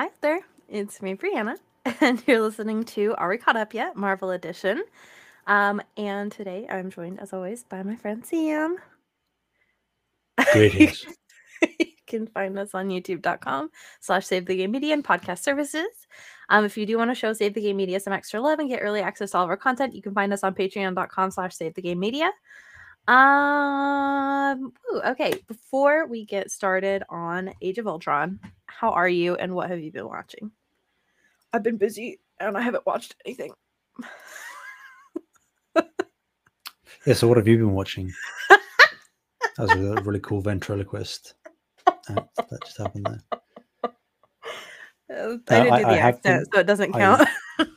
Hi there, it's me, Breanna, and you're listening to Are We Caught Up Yet? Marvel Edition. Um, and today I'm joined, as always, by my friend Sam. Greetings. you can find us on youtube.com slash save the game media and podcast services. Um, if you do want to show Save the Game Media some extra love and get early access to all of our content, you can find us on patreon.com slash save the game media. Um, ooh, okay, before we get started on Age of Ultron, how are you and what have you been watching? I've been busy and I haven't watched anything. Yeah, so what have you been watching? That was a really cool ventriloquist. Uh, that just happened there. Uh, Uh, I didn't I- do the I have accent, been- so it doesn't I- count.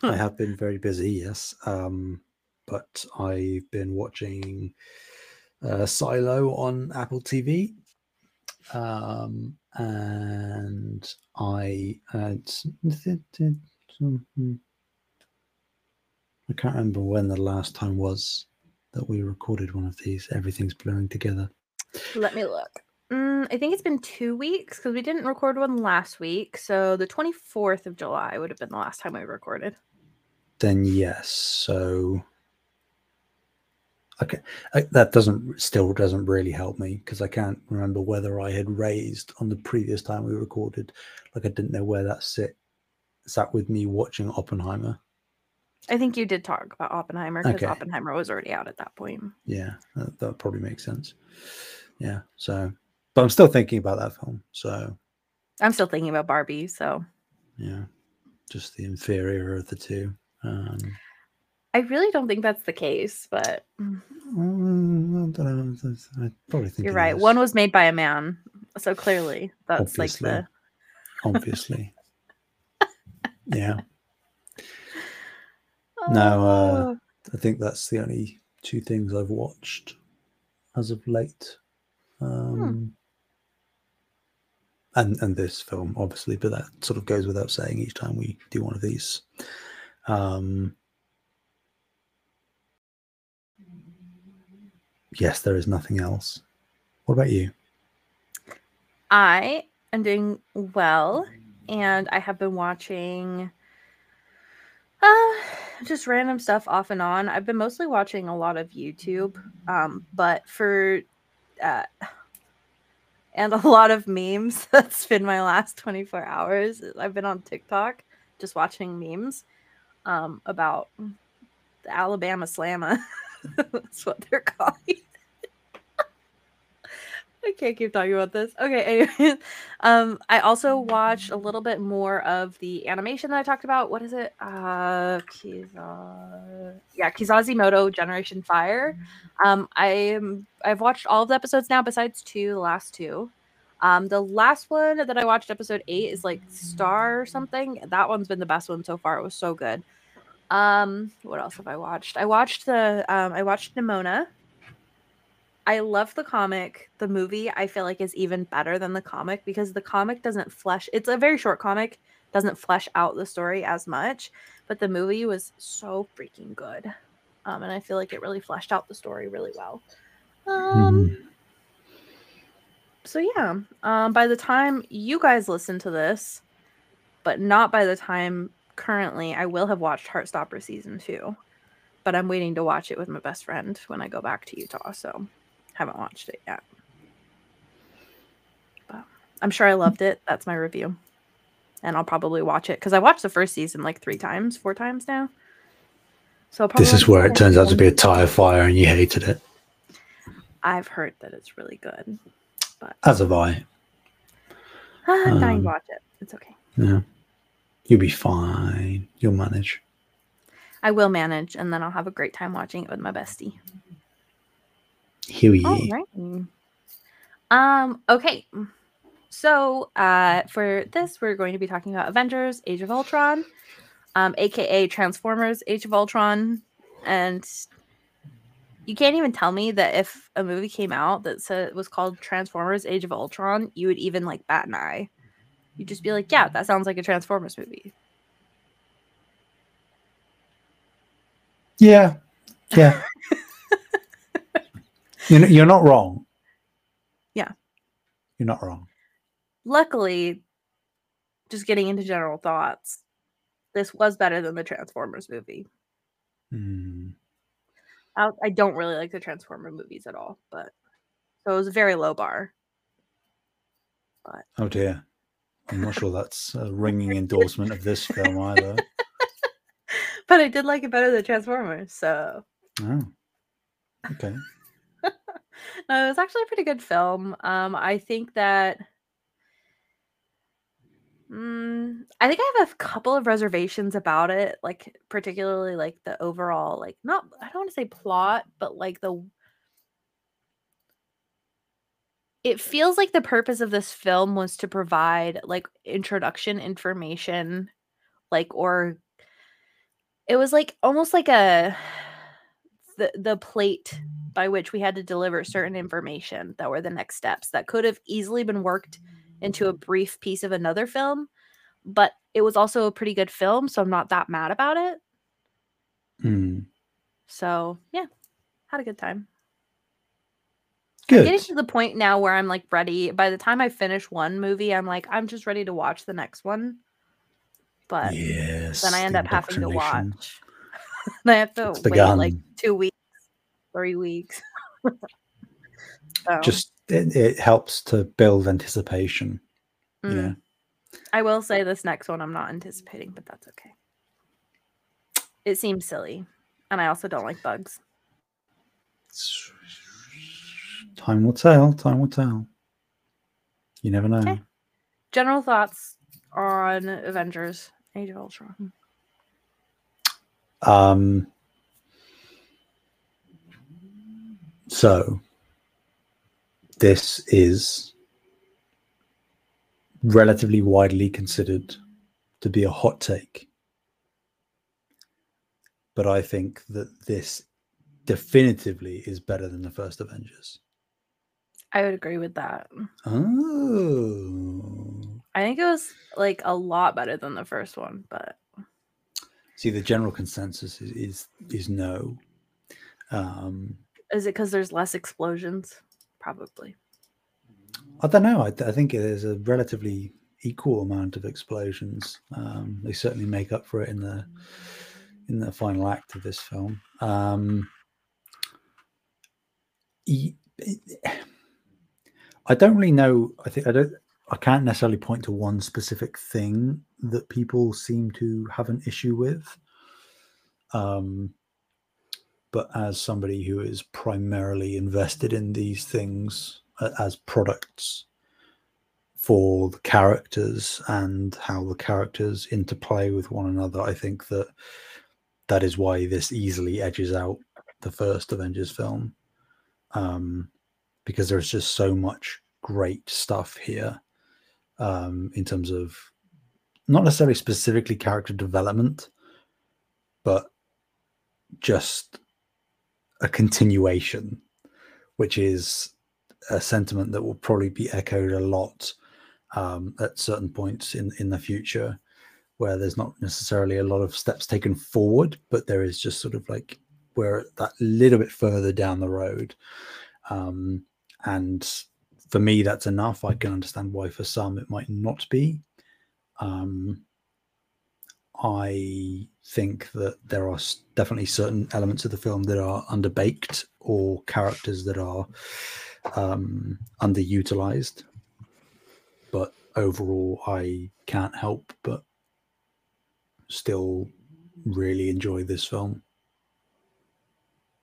I have been very busy, yes. Um, but I've been watching uh, Silo on Apple TV. Um, and I had. I can't remember when the last time was that we recorded one of these. Everything's blurring together. Let me look. Mm, I think it's been two weeks because we didn't record one last week. So the 24th of July would have been the last time we recorded. then yes. So okay, I, that doesn't still doesn't really help me because I can't remember whether I had raised on the previous time we recorded. Like I didn't know where that sit sat with me watching Oppenheimer. I think you did talk about Oppenheimer because Okay. Oppenheimer was already out at that point. Yeah, that, that probably makes sense. Yeah. So, but I'm still thinking about that film. So I'm still thinking about Barbie. So yeah, just the inferior of the two. Um, I really don't think that's the case, but mm, I don't know. I probably think you're right. One was made by a man. So clearly that's like Obviously. the. obviously. yeah, Now uh, Oh, I think that's the only two things I've watched as of late. Um, And and this film, obviously, but that sort of goes without saying each time we do one of these. Um, yes, there is nothing else. What about you? I am doing well, and I have been watching uh, just random stuff off and on. I've been mostly watching a lot of YouTube, um, but for uh, and a lot of memes. That's been my last 24 hours. I've been on TikTok just watching memes um, about the Alabama Slamma. That's what they're calling. I can't keep talking about this. Okay, anyway. Um, I also watched a little bit more of the animation that I talked about. What is it? Uh Kiza... Yeah, Kizazi Moto Generation Fire. Um, I am I've watched all of the episodes now besides two, the last two. Um, the last one that I watched, episode eight, is like Star or something. That one's been the best one so far. It was so good. Um, what else have I watched? I watched the um I watched Nimona. I love the comic. The movie I feel like is even better than the comic because the comic doesn't flesh. It's a very short comic, doesn't flesh out the story as much, but the movie was so freaking good. Um, and I feel like it really fleshed out the story really well. Um, Mhm. so yeah, um, by the time you guys listen to this, but not by the time currently, I will have watched Heartstopper season two, but I'm waiting to watch it with my best friend when I go back to Utah. So haven't watched it yet. But I'm sure I loved it. That's my review, and I'll probably watch it because I watched the first season like three times, four times now. So This is where it turns out to be a tire fire and you hated it. I've heard that it's really good. But As have I. I'm dying Um, to watch it. It's okay. Yeah. You'll be fine. You'll manage. I will manage, and then I'll have a great time watching it with my bestie. Here we All right. Um. Okay. So, uh, for this, we're going to be talking about Avengers: Age of Ultron, um, aka Transformers: Age of Ultron, and you can't even tell me that if a movie came out that said was called Transformers: Age of Ultron, you would even like bat an eye. You'd just be like, "Yeah, that sounds like a Transformers movie." Yeah. Yeah. you're, you're not wrong. Yeah. You're not wrong. luckily just getting into general thoughts, this was better than the Transformers movie. Hmm. I, I don't really like the Transformer movies at all, but so it was a very low bar. Oh dear. I'm not sure that's a ringing endorsement of this film either. But I did like it better than Transformers, so Oh. Okay. no, it was actually a pretty good film. Um, I think that. Mm, I think I have a couple of reservations about it, like particularly like the overall, like not I don't want to say plot, but like the. It feels like the purpose of this film was to provide like introduction information, like or. It was like almost like a the the plate by which we had to deliver certain information that were the next steps that could have easily been worked into a brief piece of another film but it was also a pretty good film so i'm not that mad about it Hmm. so yeah had a good time Good. getting to the point now where i'm like ready by the time i finish one movie i'm like i'm just ready to watch the next one but yes. then i end the up having to watch and i have to It's wait like two weeks three weeks So, Just it, it helps to build anticipation. You mm. know. I will say this next one I'm not anticipating, but that's okay. It seems silly. And I also don't like bugs. Time will tell. Time will tell. You never know. Okay. General thoughts on Avengers Age of Ultron. Um. So, this is relatively widely considered to be a hot take. But I think that this definitively is better than the first Avengers. I would agree with that. Oh. I think it was like a lot better than the first one, but See, the general consensus is is, is no. Um, is it because there's less explosions? Probably. I don't know. I, I think there's a relatively equal amount of explosions. Um, they certainly make up for it in the in the final act of this film. Um, e- I don't really know. I think I don't. I can't necessarily point to one specific thing that people seem to have an issue with. Um, but as somebody who is primarily invested in these things uh, as products for the characters and how the characters interplay with one another, I think that that is why this easily edges out the first Avengers film. Um, because there's just so much great stuff here um, in terms of not necessarily specifically character development, but just a continuation, which is a sentiment that will probably be echoed a lot um, at certain points in in the future, where there's not necessarily a lot of steps taken forward, but there is just sort of like we're that little bit further down the road. Um, and for me, that's enough. I can understand why for some it might not be. Um, I think that there are definitely certain elements of the film that are underbaked or characters that are um, underutilized. But overall, I can't help but still really enjoy this film.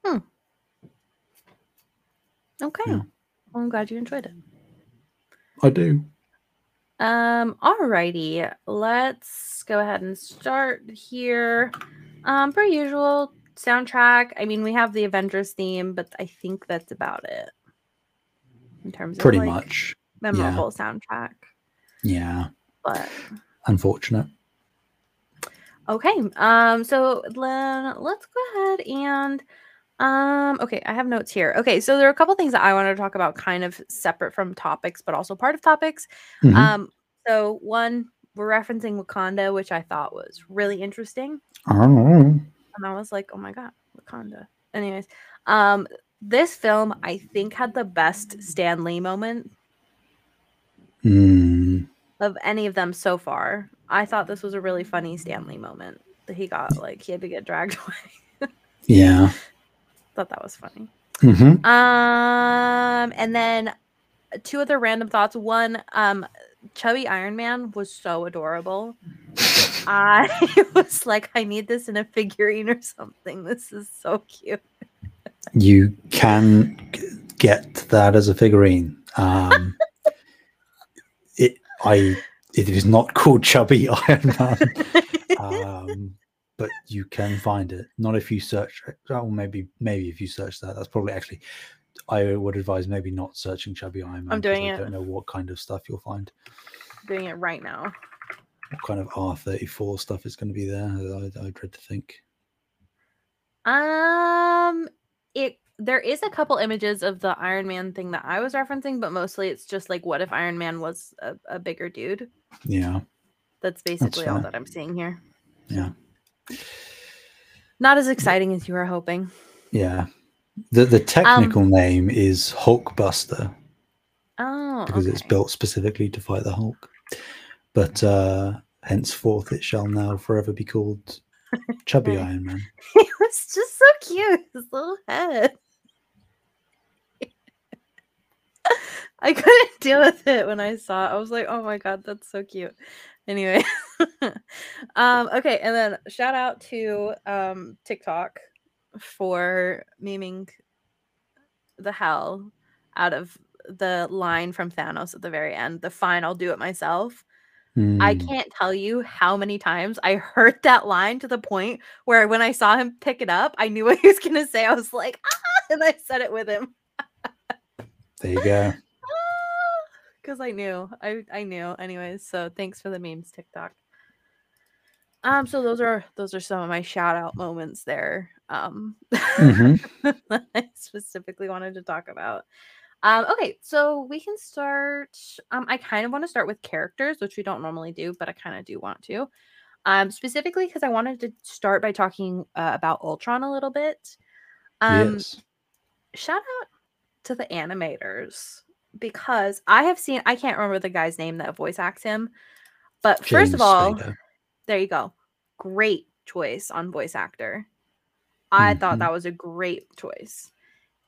Hmm. Okay. Yeah. Well, I'm glad you enjoyed it. I do. Um, alrighty. Let's go ahead and start here. Um, per usual, soundtrack. I mean, we have the Avengers theme, but I think that's about it. In terms Pretty of like, much. memorable soundtrack. Yeah. But Unfortunate. okay. Um, so then let's go ahead and um okay, I have notes here. Okay, so there are a couple things that I wanted to talk about kind of separate from topics, but also part of topics. Mhm. Um, so one, we're referencing Wakanda, which I thought was really interesting. Oh. And I was like, oh my god, Wakanda. Anyways, um, this film I think had the best Stan Lee moment. Mm. of any of them so far. I thought this was a really funny Stan Lee moment that he got like he had to get dragged away. Yeah. Thought that was funny. hmm Um, and then two other random thoughts. One, um, Chubby Iron Man was so adorable. I was like, I need this in a figurine or something. This is so cute. You can get that as a figurine. Um, it I it is not called Chubby Iron Man, um, but you can find it. Not if you search. Oh, maybe maybe if you search that. That's probably actually. I would advise maybe not searching Chubby Iron Man. 'cause doing it. I it. don't know what kind of stuff you'll find. Doing it right now. What kind of R thirty four stuff is going to be there? I, I dread to think. Um, it there is a couple images of the Iron Man thing that I was referencing, but mostly it's just like, what if Iron Man was a, a bigger dude? Yeah, That's basically all that I'm seeing here. yeah, Not as exciting as you were hoping. yeah. The the technical name is Hulkbuster. Oh, because it's built specifically to fight the Hulk. But uh, henceforth, it shall now forever be called Chubby Iron Man. It was just so cute. His little head. I couldn't deal with it when I saw it. I was like, oh my god, that's so cute. Anyway. um, okay, and then shout out to um TikTok for memeing the hell out of the line from Thanos at the very end, the fine, I'll do it myself. I Mm, can't tell you how many times I heard that line to the point where when I saw him pick it up, I knew what he was going to say. I was like, ah, and I said it with him There you go. Because I knew. I I knew. Anyways, so thanks for the memes, TikTok. Um, so those are those are some of my shout out moments there. Um, hmm that I specifically wanted to talk about. Um, okay, so we can start. Um, I kind of want to start with characters, which we don't normally do, but I kind of do want to. Um, specifically because I wanted to start by talking uh, about Ultron a little bit. Um, yes. shout out to the animators because I have seen. I can't remember the guy's name that voice acts him, but first of all, Spader. there you go. Great choice on voice actor. I thought Mhm. that was a great choice.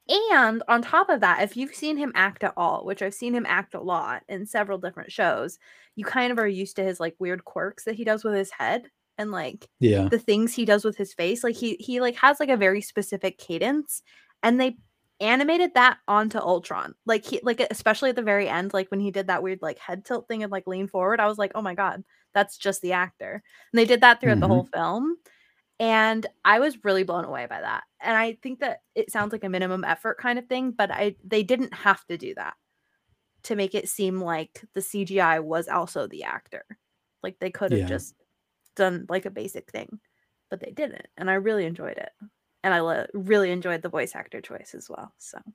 And on top of that, if you've seen him act at all, which I've seen him act a lot in several different shows, you kind of are used to his like weird quirks that he does with his head and like Yeah. the things he does with his face. Like he he like has like a very specific cadence and they animated that onto Ultron. Like he like especially at the very end like when he did that weird like head tilt thing and like lean forward, I was like, "Oh my god, that's just the actor." And they did that throughout the Mhm. whole film. And I was really blown away by that. And I think that it sounds like a minimum effort kind of thing, but I they didn't have to do that to make it seem like the CGI was also the actor. Like they could have Yeah. just done like a basic thing, but they didn't. And I really enjoyed it. And I le- really enjoyed the voice actor choice as well. So, how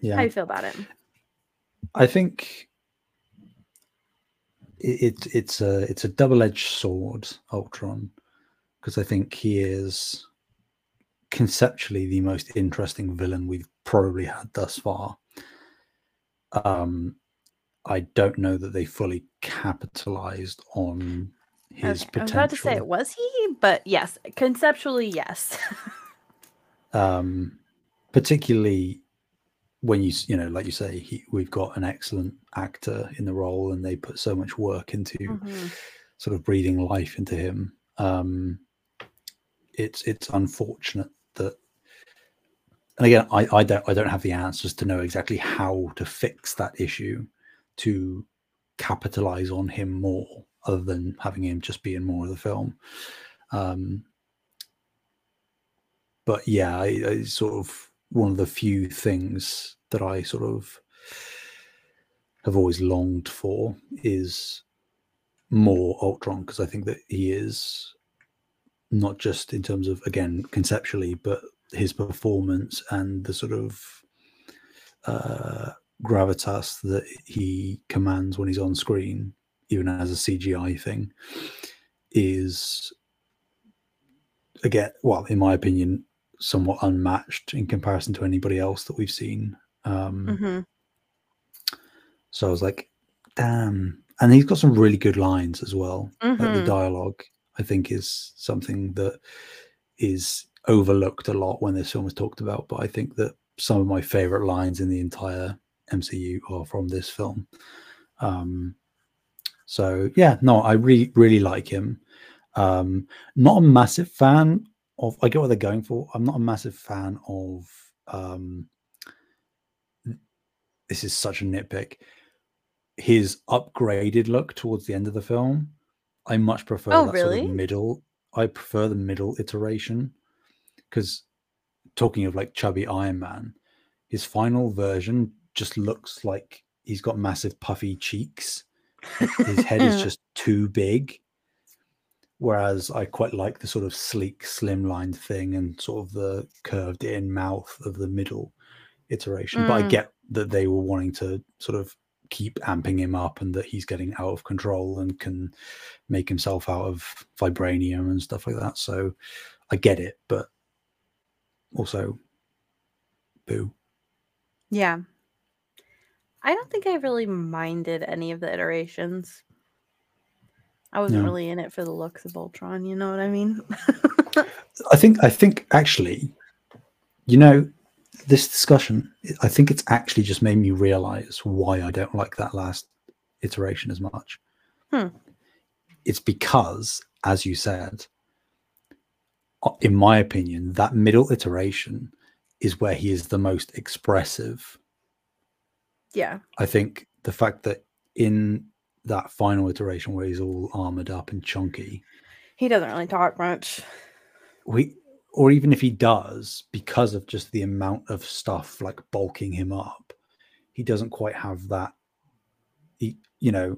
Yeah. do you feel about it? I think it, it it's a it's a double edged sword, Ultron, because I think he is conceptually the most interesting villain we've probably had thus far. Um, I don't know that they fully capitalized on his Okay, I was about to say, potential. was he? But yes, conceptually, yes. um, particularly when you you know like you say he, we've got an excellent actor in the role and they put so much work into Mhm. sort of breathing life into him um it's it's unfortunate that and again I, I don't i don't have the answers to know exactly how to fix that issue to capitalize on him more other than having him just be in more of the film. Um but yeah I, I sort of one of the few things that i sort of have always longed for is more ultron because i think that he is not just in terms of again conceptually but his performance and the sort of uh gravitas that he commands when he's on screen even as a cgi thing is again well in my opinion somewhat unmatched in comparison to anybody else that we've seen um Mhm. so i was like damn and he's got some really good lines as well. Like the Mhm. dialogue, I think, is something that is overlooked a lot when this film is talked about. But I think that some of my favorite lines in the entire MCU are from this film. Um, so yeah, no, I really really like him. Um, not a massive fan of. I get what they're going for. I'm not a massive fan of. Um, this is such a nitpick. His upgraded look towards the end of the film, I much prefer Oh, that sort really? of middle. I prefer the middle iteration because talking of like chubby Iron Man, his final version just looks like he's got massive puffy cheeks. His head is just too big. Whereas I quite like the sort of sleek, slimline thing and sort of the curved in mouth of the middle iteration. But I Mm. get that they were wanting to sort of keep amping him up and that he's getting out of control and can make himself out of vibranium and stuff like that. So I get it, but also boo. Yeah. I don't think I really minded any of the iterations. I wasn't No. really in it for the looks of Ultron, you know what I mean? I think I think actually, you know, this discussion, I think it's actually just made me realize why I don't like that last iteration as much. Hmm. It's because, as you said, in my opinion, that middle iteration is where he is the most expressive. Yeah. I think the fact that in that final iteration where he's all armored up and chunky, He doesn't really talk much. we or even if he does because of just the amount of stuff like bulking him up he doesn't quite have that he you know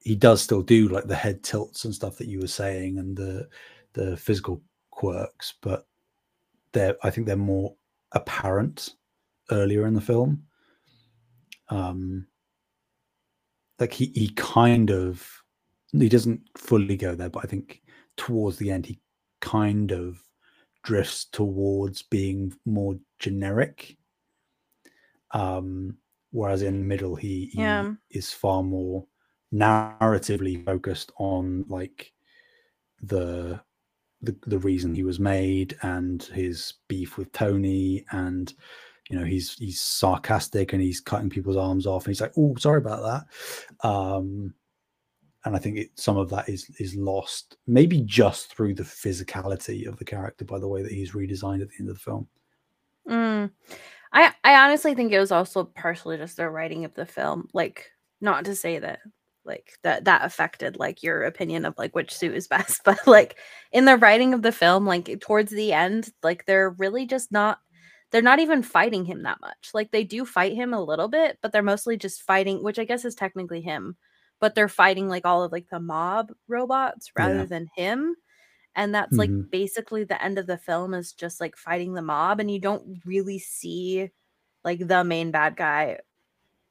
he does still do like the head tilts and stuff that you were saying and the the physical quirks but they're i think they're more apparent earlier in the film um like he he kind of he doesn't fully go there but i think towards the end he kind of drifts towards being more generic um whereas in the middle he, he Yeah. is far more narratively focused on like the the the reason he was made and his beef with Tony and you know he's he's sarcastic and he's cutting people's arms off and he's like oh sorry about that um and I think it, some of that is is lost, maybe just through the physicality of the character by the way that he's redesigned at the end of the film. Mm. I I honestly think it was also partially just the writing of the film. Like, not to say that like that that affected like your opinion of like which suit is best, but like in the writing of the film, like towards the end, like they're really just not they're not even fighting him that much. Like they do fight him a little bit, but they're mostly just fighting, which I guess is technically him, but they're fighting like all of like the mob robots rather Yeah. than him. And that's like Mhm. basically the end of the film is just like fighting the mob, and you don't really see like the main bad guy,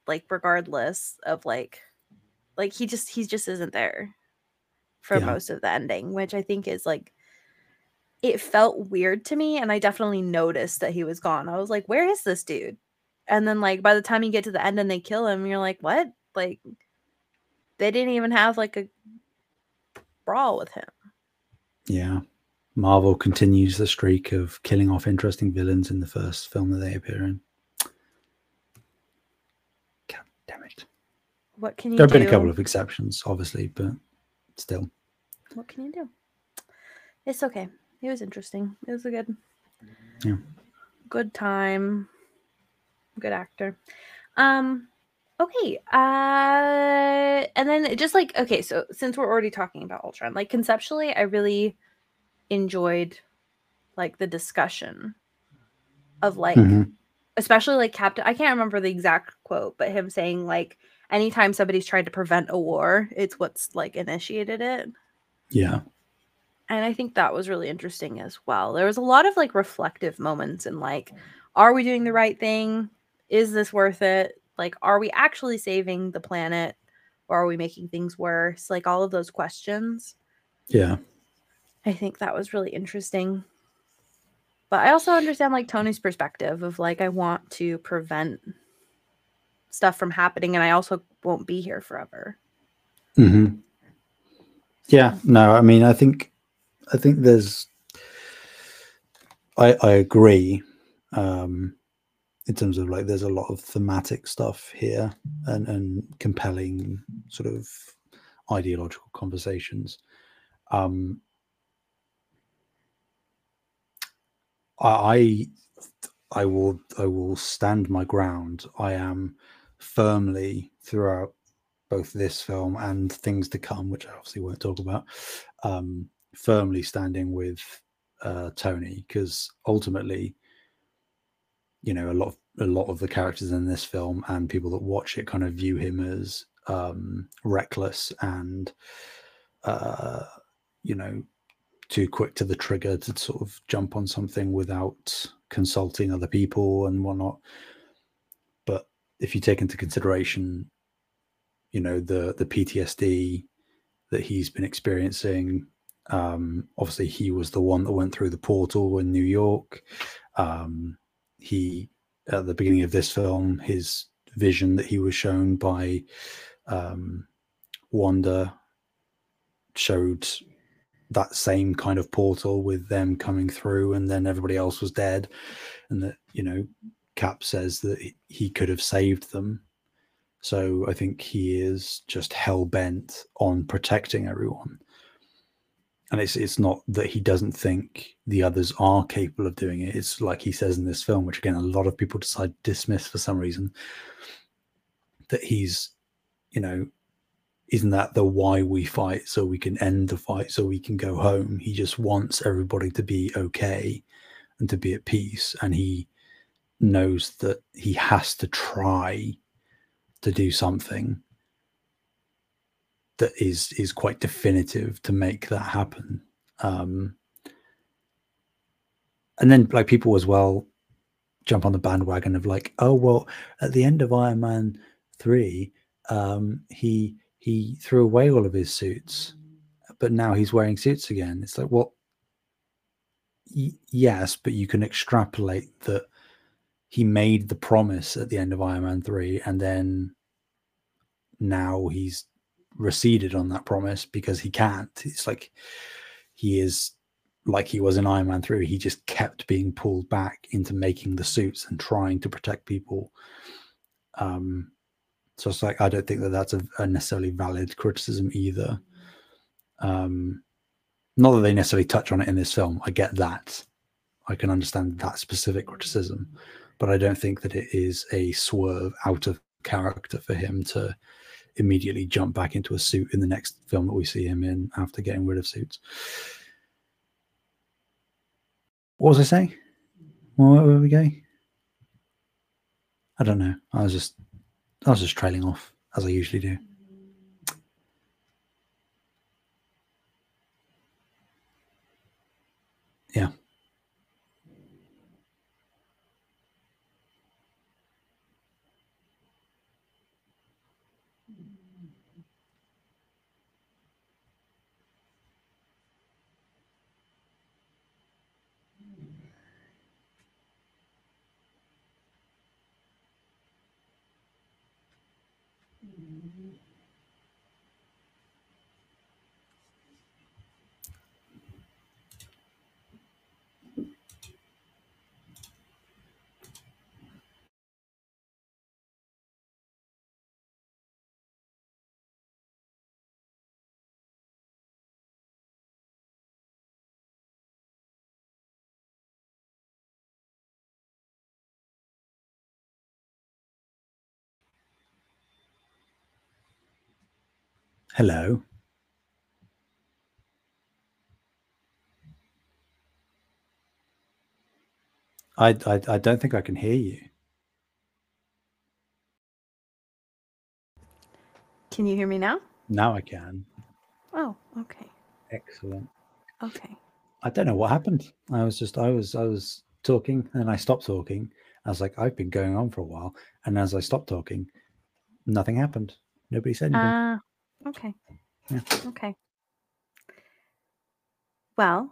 like regardless of like like he just he just isn't there for Yeah. most of the ending, which I think is like it felt weird to me, and I definitely noticed that he was gone. I was like, where is this dude? And then like by the time you get to the end and they kill him, you're like, what? Like they didn't even have like a brawl with him. Yeah. Marvel continues the streak of killing off interesting villains in the first film that they appear in. God damn it. What can you There have do? been a couple of exceptions, obviously, but still. what can you do? It's okay. It was interesting. It was a good, Yeah. good time. Good actor. Um, okay. Uh, and then just like okay, so since we're already talking about Ultron, like conceptually, I really enjoyed like the discussion of like Mhm. especially like Captain. I can't remember the exact quote, but him saying like anytime somebody's tried to prevent a war, it's what's like initiated it. Yeah. And I think that was really interesting as well. There was a lot of like reflective moments and like, are we doing the right thing? Is this worth it? Like, are we actually saving the planet or are we making things worse? Like, all of those questions. Yeah. I think that was really interesting. But I also understand like Tony's perspective of like, I want to prevent stuff from happening and I also won't be here forever. Mm-hmm. Yeah, no, I mean, I think, I think there's, I I agree, um, in terms of like there's a lot of thematic stuff here and and compelling sort of ideological conversations. Um, I I will I will stand my ground. I am firmly throughout both this film and things to come, which I obviously won't talk about, um, firmly standing with uh, Tony because ultimately, you know, a lot of a lot of the characters in this film and people that watch it kind of view him as um, reckless and uh, you know too quick to the trigger to sort of jump on something without consulting other people and whatnot. But if you take into consideration, you know, the the PTSD that he's been experiencing, um, obviously he was the one that went through the portal in New York. Um, he at the beginning of this film, his vision that he was shown by um, Wanda showed that same kind of portal with them coming through and then everybody else was dead and that you know cap says that he could have saved them so i think he is just hell-bent on protecting everyone and it's it's not that he doesn't think the others are capable of doing it. It's like he says in this film which again a lot of people decide to dismiss for some reason that he's you know isn't that the why we fight so we can end the fight so we can go home? He just wants everybody to be okay and to be at peace. And he knows that he has to try to do something that is is quite definitive to make that happen um and then like people as well jump on the bandwagon of like oh well at the end of iron man 3 um he he threw away all of his suits, but now he's wearing suits again. It's like, well, y- yes, but you can extrapolate that he made the promise at the end of Iron Man 3 and then now he's receded on that promise because he can't. It's like he is like he was in Iron Man 3. He just kept being pulled back into making the suits and trying to protect people. Um, so it's like I don't think that that's a, a necessarily valid criticism either. Um, not that they necessarily touch on it in this film. I get that. I can understand that specific criticism, but I don't think that it is a swerve out of character for him to immediately jump back into a suit in the next film that we see him in after getting rid of suits. What was I saying? Where were we going? I don't know. I was just I was just trailing off as I usually do. Yeah. Hello. I, I I don't think I can hear you. Can you hear me now? Now I can. Oh, okay. Excellent. Okay. I don't know what happened. I was just I was I was talking and I stopped talking. I was like, I've been going on for a while. And as I stopped talking, nothing happened. Nobody said anything. Uh, okay. Yeah. Okay. Well,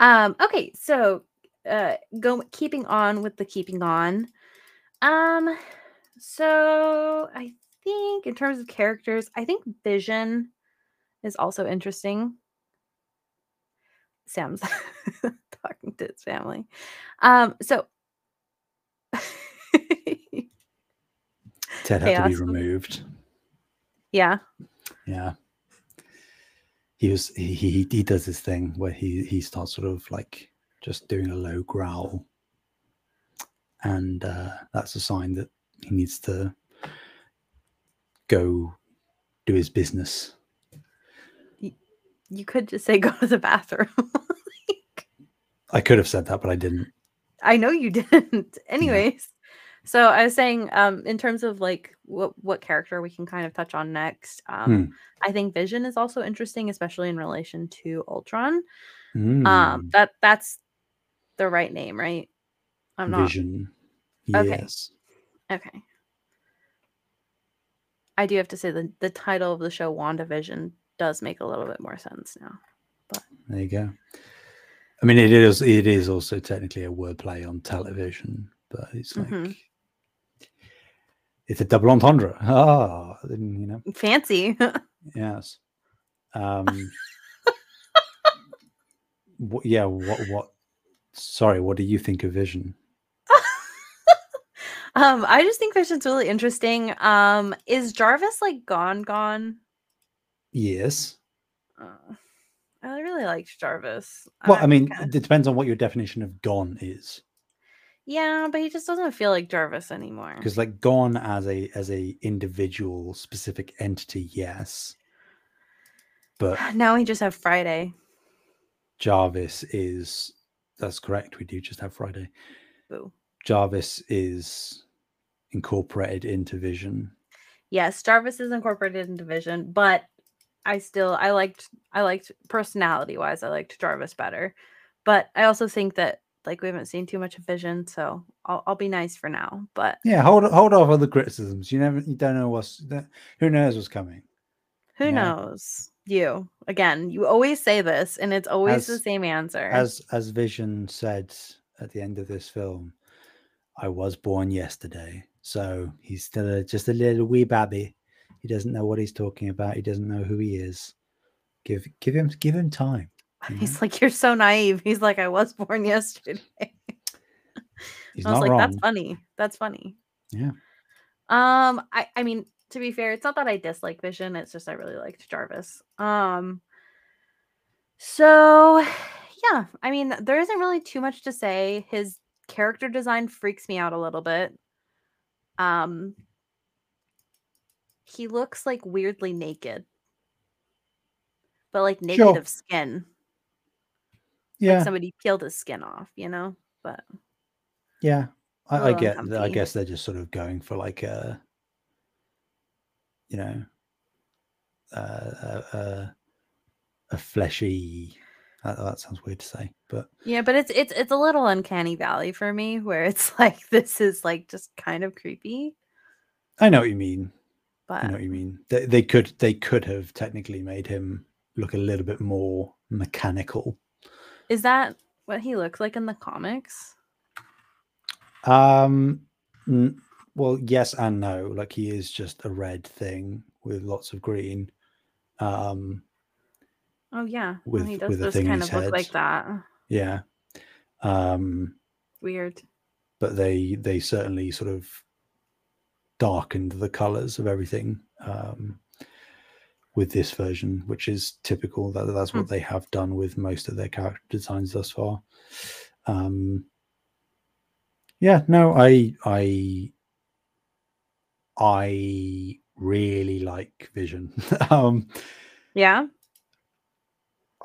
um, okay, so uh go keeping on with the keeping on. Um so I think in terms of characters, I think Vision is also interesting. Sam's talking to his family. Um, so Ted had to be removed. Yeah. Yeah. He was he, he he does this thing where he he starts sort of like just doing a low growl. And uh that's a sign that he needs to go do his business. You could just say go to the bathroom. I could have said that, but I didn't. I know you didn't. Anyways, so I was saying, um, in terms of like what what character we can kind of touch on next, um, Hmm. I think Vision is also interesting, especially in relation to Ultron. Mm, Um, that that's the right name, right? I'm not vision. Okay. Yes. okay. I do have to say the the title of the show, WandaVision, does make a little bit more sense now. But there you go. I mean, it is. It is also technically a wordplay on television, but it's like Mhm. It's a double entendre. Ah, then, you know. Fancy. Yes. Um. yeah. What? What? Sorry. What do you think of Vision? um, I just think Vision's really interesting. Um, is Jarvis like gone gone? Yes. Uh, I really liked Jarvis. Well, I I'm mean, kinda- it depends on what your definition of gone is. Yeah, but he just doesn't feel like Jarvis anymore. Because, like, gone as a as a individual specific entity, yes. But Now we just have Friday. Jarvis is that's correct. We do just have Friday. Boo. Jarvis is incorporated into Vision. Yes, Jarvis is incorporated into Vision, but I still I liked I liked personality wise, I liked Jarvis better. But I also think that like we haven't seen too much of Vision, so I'll I'll be nice for now. But Yeah, hold hold off on the criticisms. You never you don't know what's who knows what's coming. who knows? You again, you always say this, and it's always the same answer. As as Vision said at the end of this film, I was born yesterday. So he's still a, just a little wee baby. He doesn't know what he's talking about. He doesn't know who he is. Give give him give him time. Know? He's like, You're so naive. He's like, I was born yesterday. He's I was not like, wrong. that's funny. That's funny. Yeah. Um, I I mean, to be fair, it's not that I dislike Vision, it's just I really liked Jarvis. Um so yeah, I mean, there isn't really too much to say. His character design freaks me out a little bit. Um he looks like weirdly naked. But like naked Sure. of skin. Yeah. Like somebody peeled his skin off, you know? But Yeah, I, I get. I guess they're just sort of going for like a, you know, uh, a, a, a fleshy. That, that sounds weird to say, but Yeah, but it's it's it's a little uncanny valley for me where it's like this is like just kind of creepy. I know what you mean. But I know what you mean. They, they could they could have technically made him look a little bit more mechanical. Is that what he looks like in the comics? Um, n- well, yes and no. Like he is just a red thing with lots of green. Um, Oh yeah, With- he does with a just thing kind of look like that. yeah. Um, Weird. but they they certainly sort of darkened the colors of everything um, with this version, which is typical. That that's Hmm. what they have done with most of their character designs thus far. Um, yeah, no, I I I really like Vision. um, Yeah.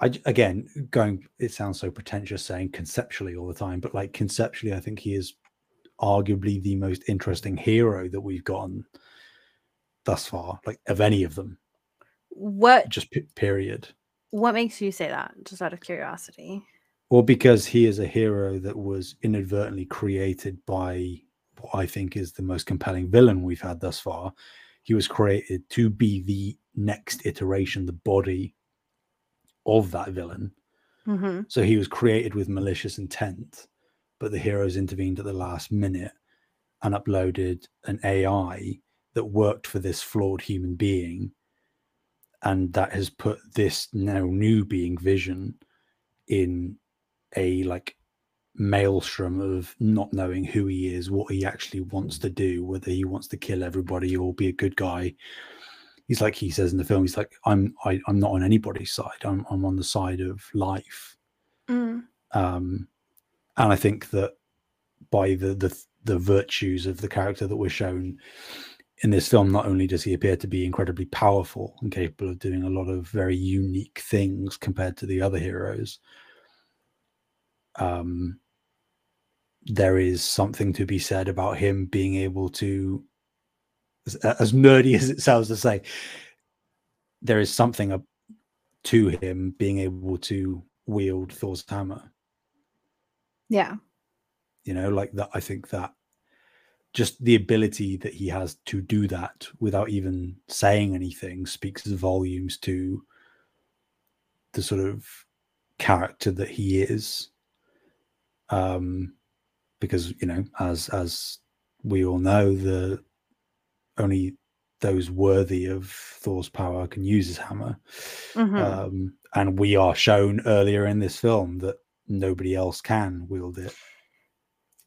I, again going. It sounds so pretentious saying conceptually all the time, but like conceptually, I think he is arguably the most interesting hero that we've gotten thus far, like of any of them. What Just p- period. what makes you say that? Just out of curiosity. Or because he is a hero that was inadvertently created by what I think is the most compelling villain we've had thus far. He was created to be the next iteration, the body of that villain. hmm So he was created with malicious intent, but the heroes intervened at the last minute and uploaded an AI that worked for this flawed human being and that has put this now new being vision in a like maelstrom of not knowing who he is what he actually wants to do whether he wants to kill everybody or be a good guy. He's like he says in the film he's like i'm I, am i am not on anybody's side. I'm, I'm on the side of life. Mm. um and i think that by the the the virtues of the character that we're shown in this film not only does he appear to be incredibly powerful and capable of doing a lot of very unique things compared to the other heroes um there is something to be said about him being able to as, as nerdy as it sounds to say there is something to him being able to wield Thor's hammer. Yeah. You know, like that. I think that just the ability that he has to do that without even saying anything speaks volumes to the sort of character that he is. Um, because you know, as as we all know, the only those worthy of Thor's power can use his hammer. Mhm. Um, and we are shown earlier in this film that nobody else can wield it.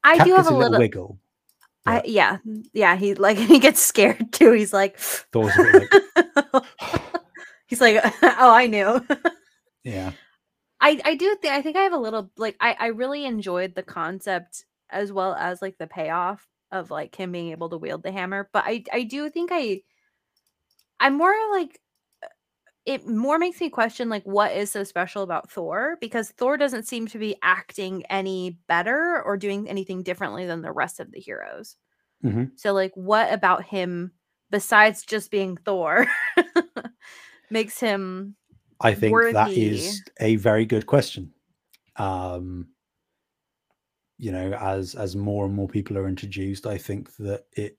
I Cap do have a little. wiggle. I yeah yeah he like he gets scared too. He's like Thor's like, he's like oh I knew. yeah, I I do think I think I have a little like I I really enjoyed the concept as well as like the payoff of like him being able to wield the hammer, but I I do think I I'm more like it more makes me question like what is so special about Thor because Thor doesn't seem to be acting any better or doing anything differently than the rest of the heroes. Mhm. So like what about him besides just being Thor makes him I think that Worthy. is a very good question. Um, you know, as as more and more people are introduced, I think that it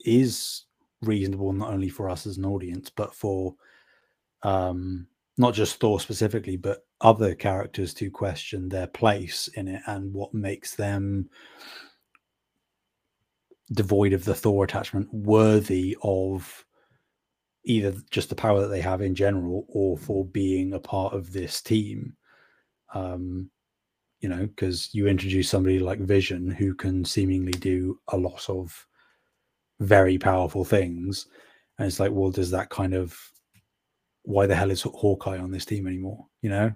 is reasonable not only for us as an audience, but for um not just Thor specifically, but other characters to question their place in it and what makes them devoid of the Thor attachment worthy of either just the power that they have in general or for being a part of this team. Um, you know, because you introduce somebody like Vision who can seemingly do a lot of very powerful things. And it's like, well, does that kind of why the hell is Hawkeye on this team anymore? You know?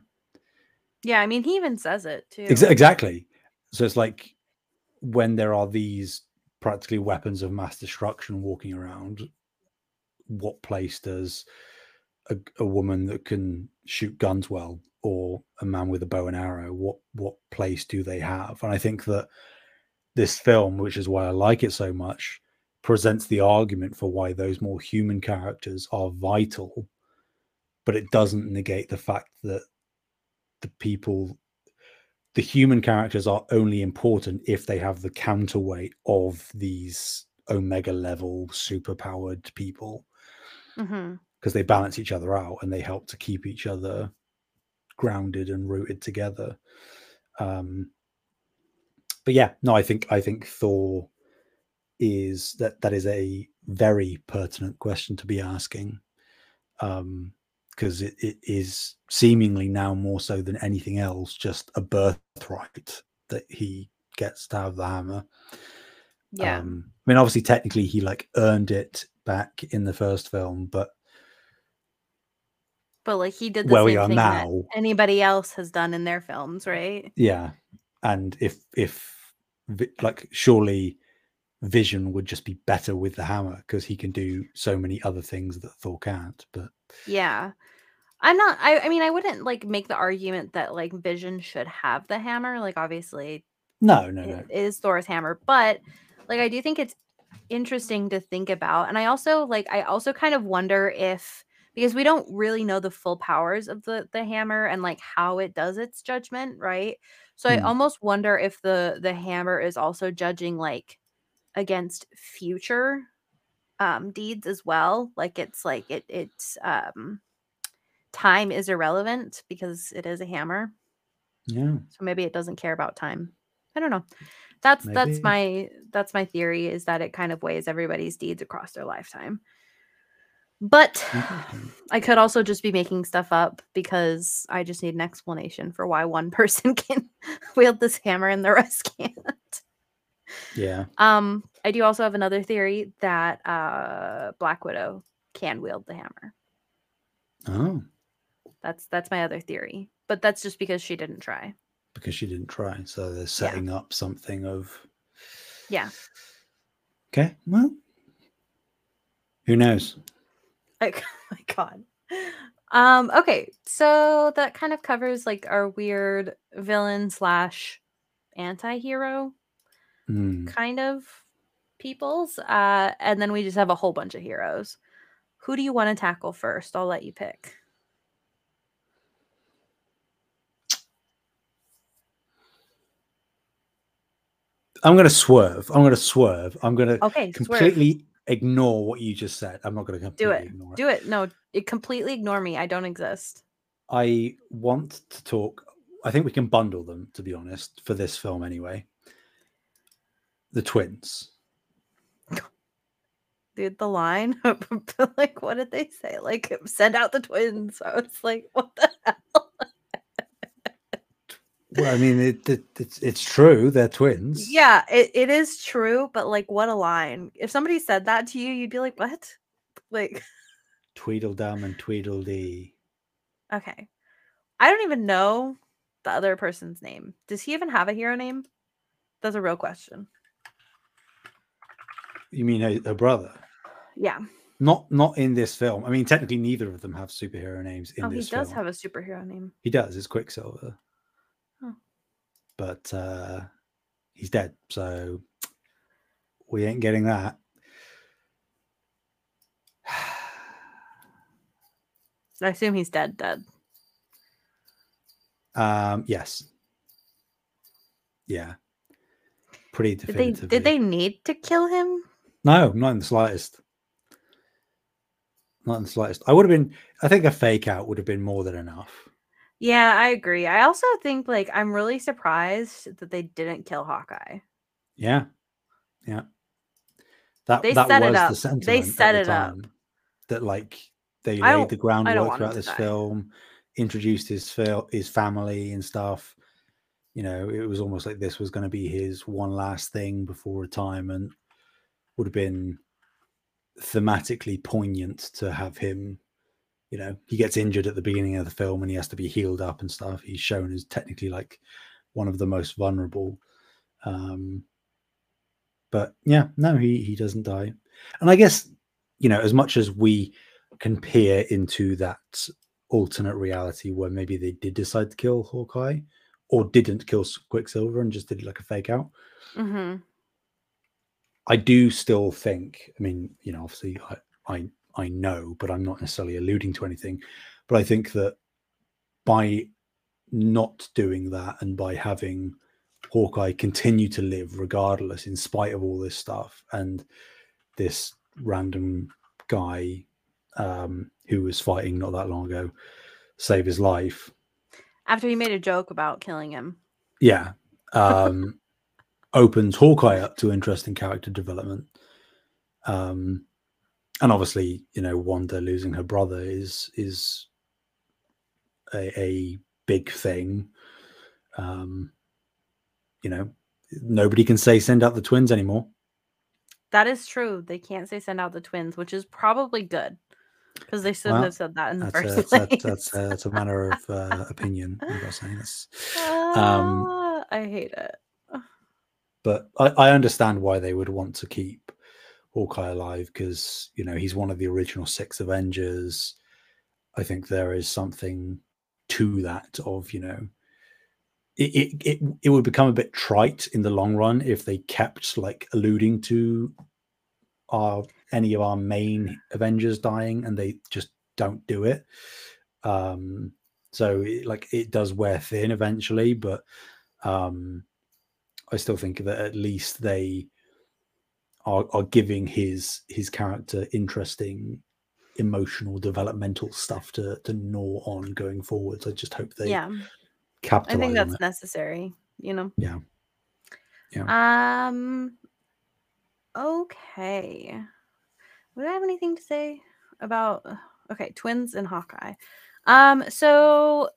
Yeah, I mean he even says it too. Exa- exactly. So it's like when there are these practically weapons of mass destruction walking around, what place does a, a woman that can shoot guns well or a man with a bow and arrow what what place do they have and i think that this film which is why i like it so much presents the argument for why those more human characters are vital but it doesn't negate the fact that the people the human characters are only important if they have the counterweight of these omega level superpowered people because they balance each other out and they help to keep each other grounded and rooted together. Um but yeah no i think i think thor is that that is a very pertinent question to be asking. Um because it, it is seemingly now more so than anything else just a birthright that he gets to have the hammer Yeah. um i mean obviously technically he like earned it back in the first film but but like he did the where same we are thing that now anybody else has done in their films, right? yeah and if if like surely vision would just be better with the hammer because he can do so many other things that thor can't but Yeah. I'm not I I mean I wouldn't like make the argument that like Vision should have the hammer. Like obviously no no no it is Thor's hammer, but like I do think it's interesting to think about. And I also like I also kind of wonder if because we don't really know the full powers of the the hammer and like how it does its judgment, right? So I Hmm. almost wonder if the the hammer is also judging like against future um deeds as well. Like it's like it it's um time is irrelevant because it is a hammer. yeah So maybe it doesn't care about time. I don't know. That's that's my that's my theory is that it kind of weighs everybody's deeds across their lifetime. But I could also just be making stuff up because I just need an explanation for why one person can wield this hammer and the rest can't. Yeah. Um, I do also have another theory that uh Black Widow can wield the hammer. Oh, That's that's my other theory. But that's just because she didn't try. because she didn't try. So they're setting up something of. Yeah. Okay. Well, who knows? Like, oh my god. Um, okay, so that kind of covers like our weird villain slash anti-hero Hmm. kind of peoples. Uh, and then we just have a whole bunch of heroes. Who do you want to tackle first? I'll let you pick. I'm going to swerve. I'm going to swerve. I'm going to Okay, swerve. completely ignore what you just said. I'm not going to do completely it. ignore it. Do it. No, it completely ignore me. I don't exist. I want to talk. I think we can bundle them, to be honest, for this film anyway. The twins. Dude, the line, like, what did they say? Like, send out the twins. I was like, what the hell? Well, I mean, it, it, it's it's true. They're twins. Yeah, it, it is true, but like, what a line. If somebody said that to you, you'd be like, what? Like, Tweedledum and Tweedledee. okay. I don't even know the other person's name. Does he even have a hero name? That's a real question. You mean her, her brother? Yeah. Not not in this film. I mean, technically, neither of them have superhero names in this film. oh, he does film. have a superhero name. He does. It's Quicksilver. Oh. But uh, he's dead, so we ain't getting that. I assume he's dead, dead. Um, yes. Yeah. Pretty Did they did they need to kill him? No, not in the slightest. Not in the slightest. I would have been. I think a fake out would have been more than enough. Yeah, I agree. I also think like I'm really surprised that they didn't kill Hawkeye. Yeah, yeah. That They that set it was up. the They sentiment. set the it up. That like they I laid the groundwork throughout this die. film, introduced his fil- his family and stuff. You know, it was almost like this was going to be his one last thing before retirement. Would have been thematically poignant to have him. You know, he gets injured at the beginning of the film and he has to be healed up and stuff. He's shown as technically like one of the most vulnerable. Um, but yeah, no, he he doesn't die. And I guess you know, as much as we can peer into that alternate reality where maybe they did decide to kill Hawkeye or didn't kill Quicksilver and just did like a fake out, hmm I do still think. I mean, you know, obviously, I I I know, but I'm not necessarily alluding to anything. But I think that by not doing that and by having Hawkeye continue to live regardless, in spite of all this stuff, and this random guy um, who was fighting not that long ago save his life. After he made a joke about killing him. Yeah. Um, opens Hawkeye up to interesting character development. Um, and obviously, you know, Wanda losing her brother is is a, a big thing. Um, you know, nobody can say send out the twins anymore. That is true. They can't say send out the twins, which is probably good because they shouldn't Well, have said that in the a, first that's, place. that's, that's, a, that's a matter of uh, opinion. I'm not saying that's um, Ah, I hate it. But I, I understand why they would want to keep Hawkeye alive because you know he's one of the original six Avengers. I think there is something to that of you know it, it it it would become a bit trite in the long run if they kept like alluding to our any of our main Avengers dying and they just don't do it. Um so it, like it does wear thin eventually, but um I still think that at least they are, are giving his his character interesting emotional developmental stuff to to gnaw on going forwards. I just hope they yeah, capitalize. I think that's necessary. You know, Yeah. Yeah. Um. Okay. Would I have anything to say about? Okay, twins and Hawkeye. Um. So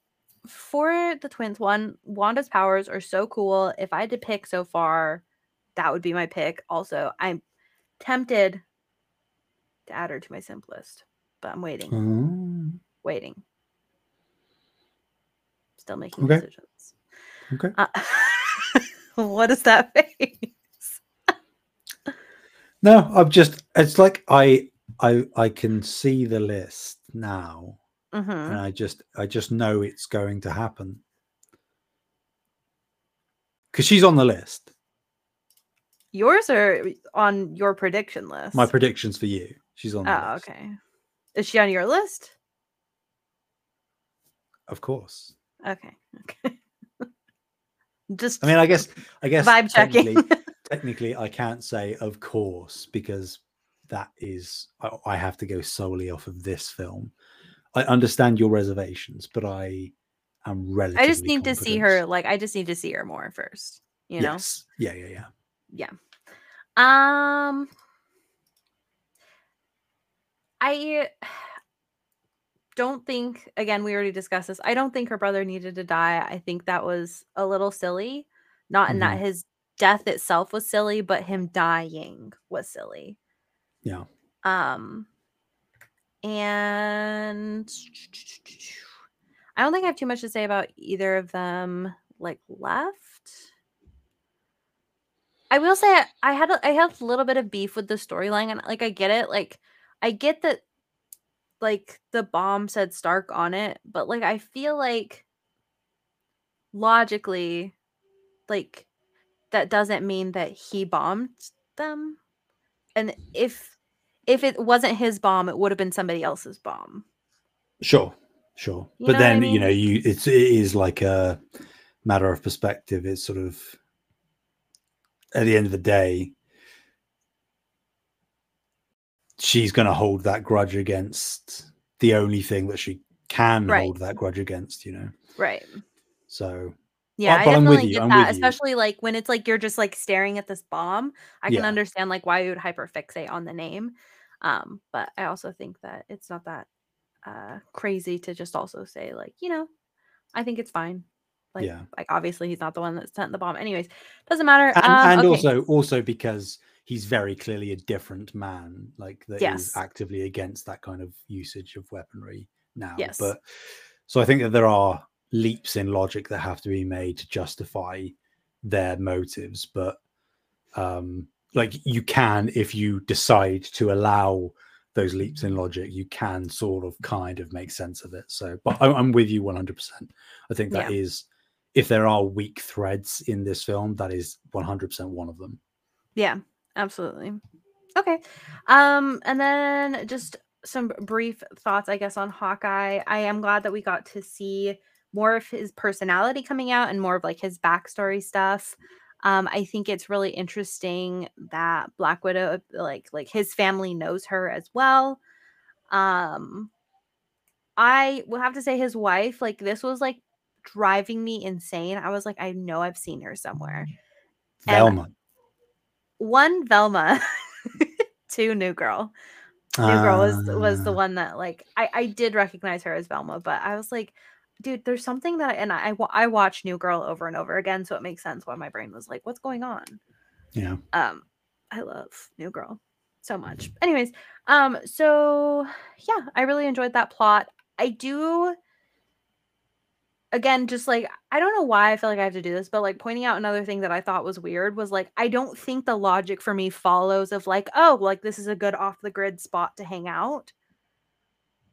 for the twins, one Wanda's powers are so cool. If I had to pick so far, that would be my pick. Also, I'm tempted to add her to my simplest, but I'm waiting, Mm, waiting. Still making Okay. decisions. okay. Uh, what is that face? No, I'm just. It's like I, I, I can see the list now, hmm and I just, I just know it's going to happen because she's on the list. Yours are on your prediction list. My predictions for you. She's on. The oh, list, okay. Is she on your list? Of course. Okay. Okay. Just I mean, I guess, I guess vibe checking. technically, technically, I can't say of course because that is I, I have to go solely off of this film. I understand your reservations, but I am relatively. I just need to see her. Like, I just need to see her more first. You know. Yes. Yeah. Yeah. Yeah. Yeah. Um. I don't think again we already discussed this. I don't think her brother needed to die. I think that was a little silly. Not in that his death itself was silly, but him dying was silly. Yeah. Um and I don't think I have too much to say about either of them like left. I will say I- had a, I had a little bit of beef with the storyline and like I get it like I get that like the bomb said Stark on it but like I feel like logically like that doesn't mean that he bombed them and if if it wasn't his bomb it would have been somebody else's bomb Sure. Sure. You but what I then you know you it's it is like a matter of perspective. It's sort of at the end of the day, she's going to hold that grudge against the only thing that she can Right. hold that grudge against. You know. right So Yeah, but I'm with definitely you, get I'm that, especially like when it's like you're just like staring at this bomb. I can Yeah. understand like why you would hyperfixate on the name. Um, but I also think that it's not that uh crazy to just also say like, you know, I think it's fine. Like yeah. like obviously he's not the one that sent the bomb. Anyways, doesn't matter. and, um, and okay. also also because he's very clearly a different man like that is Yes. actively against that kind of usage of weaponry now Yes. but so i think that there are leaps in logic that have to be made to justify their motives but um like you can if you decide to allow those leaps in logic you can sort of kind of make sense of it so but I- i'm with you 100% i think that is Yeah. if there are weak threads in this film that is 100% one of them Yeah, absolutely. Okay. Um, and then just some brief thoughts, I guess, on Hawkeye. I am glad that we got to see more of his personality coming out and more of like his backstory stuff. Um, I think it's really interesting that Black Widow, like like his family knows her as well. Um, I will have to say his wife, like this was like driving me insane. I was like, I know I've seen her somewhere And- velma one Velma, two New Girl. New Girl was was the Ah, one that like I I did recognize her as Velma, but I was like, dude, there's something that and I I watch New Girl over and over again, so it makes sense why my brain was like, what's going on? yeah Um, I love New Girl so much. Anyways, um, so yeah, I really enjoyed that plot. I do again just like I don't know why I feel like I have to do this, but like pointing out another thing that I thought was weird was like I don't think the logic for me follows of like, oh, like this is a good off the grid spot to hang out.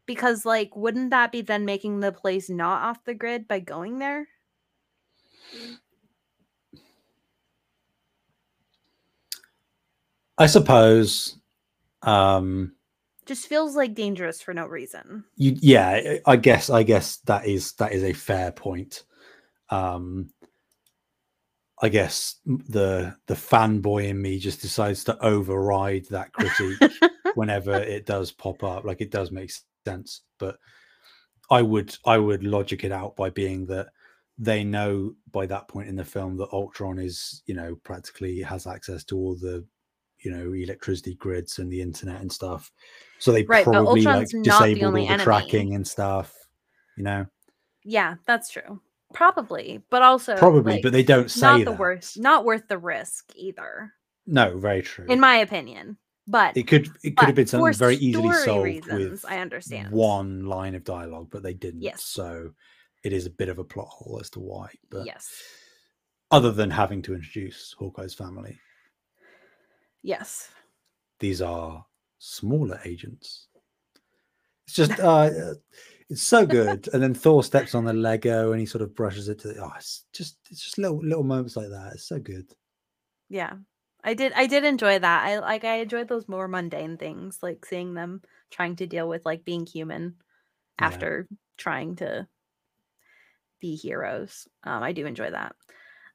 Because like wouldn't that be then making the place not off the grid by going there? i suppose um Just feels like dangerous for no reason. you yeah I- guess i guess that is that is a fair point um i guess the the fanboy in me just decides to override that critique whenever it does pop up like it does make sense but i would i would logic it out by being that they know by that point in the film that Ultron is, you know, practically has access to all the, you know, electricity grids and the internet and stuff. So they Right, probably like not the disabled all the tracking and stuff. You know, Yeah, that's true. Probably, but also probably, like, but they don't say not the that. worst, not worth the risk either, No, very true. in my opinion. But it could it could have been something very easily solved reasons, with I understand. one line of dialogue, but they didn't. Yes. So it is a bit of a plot hole as to why. But yes, other than having to introduce Hawkeye's family, yes, these are smaller agents. It's just uh it's so good. And then Thor steps on the Lego and he sort of brushes it to the oh it's just it's just little little moments like that. It's so good. yeah. I did. I did enjoy that. I like. I enjoyed those more mundane things, like seeing them trying to deal with like being human Yeah. after trying to be heroes. Um, I do enjoy that.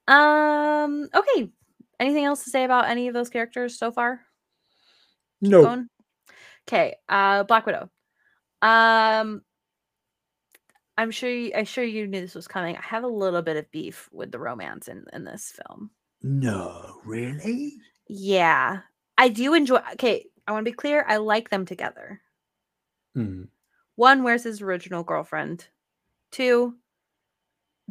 Um, okay. Anything else to say about any of those characters so far? No. going. Okay, uh Black Widow. Um I'm sure you, I'm sure you knew this was coming. I have a little bit of beef with the romance in in this film. No, really? Yeah. I do enjoy Okay, I want to be clear. I like them together. Hmm. One, where's his original girlfriend? Two,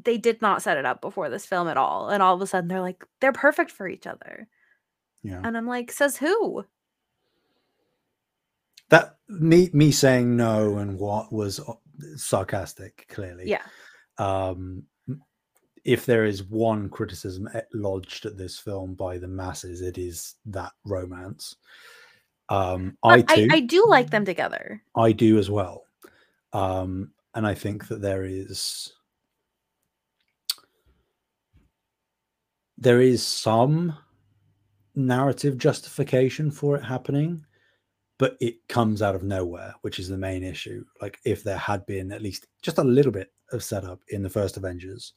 they did not set it up before this film at all. And all of a sudden they're like, they're perfect for each other. Yeah. And I'm like, says who? That me me saying no and what was uh, sarcastic, clearly. Yeah. um if there is one criticism lodged at this film by the masses it is that romance. Um i But I, too I do like them together. I do as well. Um and i think that there is there is some narrative justification for it happening but it comes out of nowhere which is the main issue. Like if there had been at least just a little bit of setup in the first avengers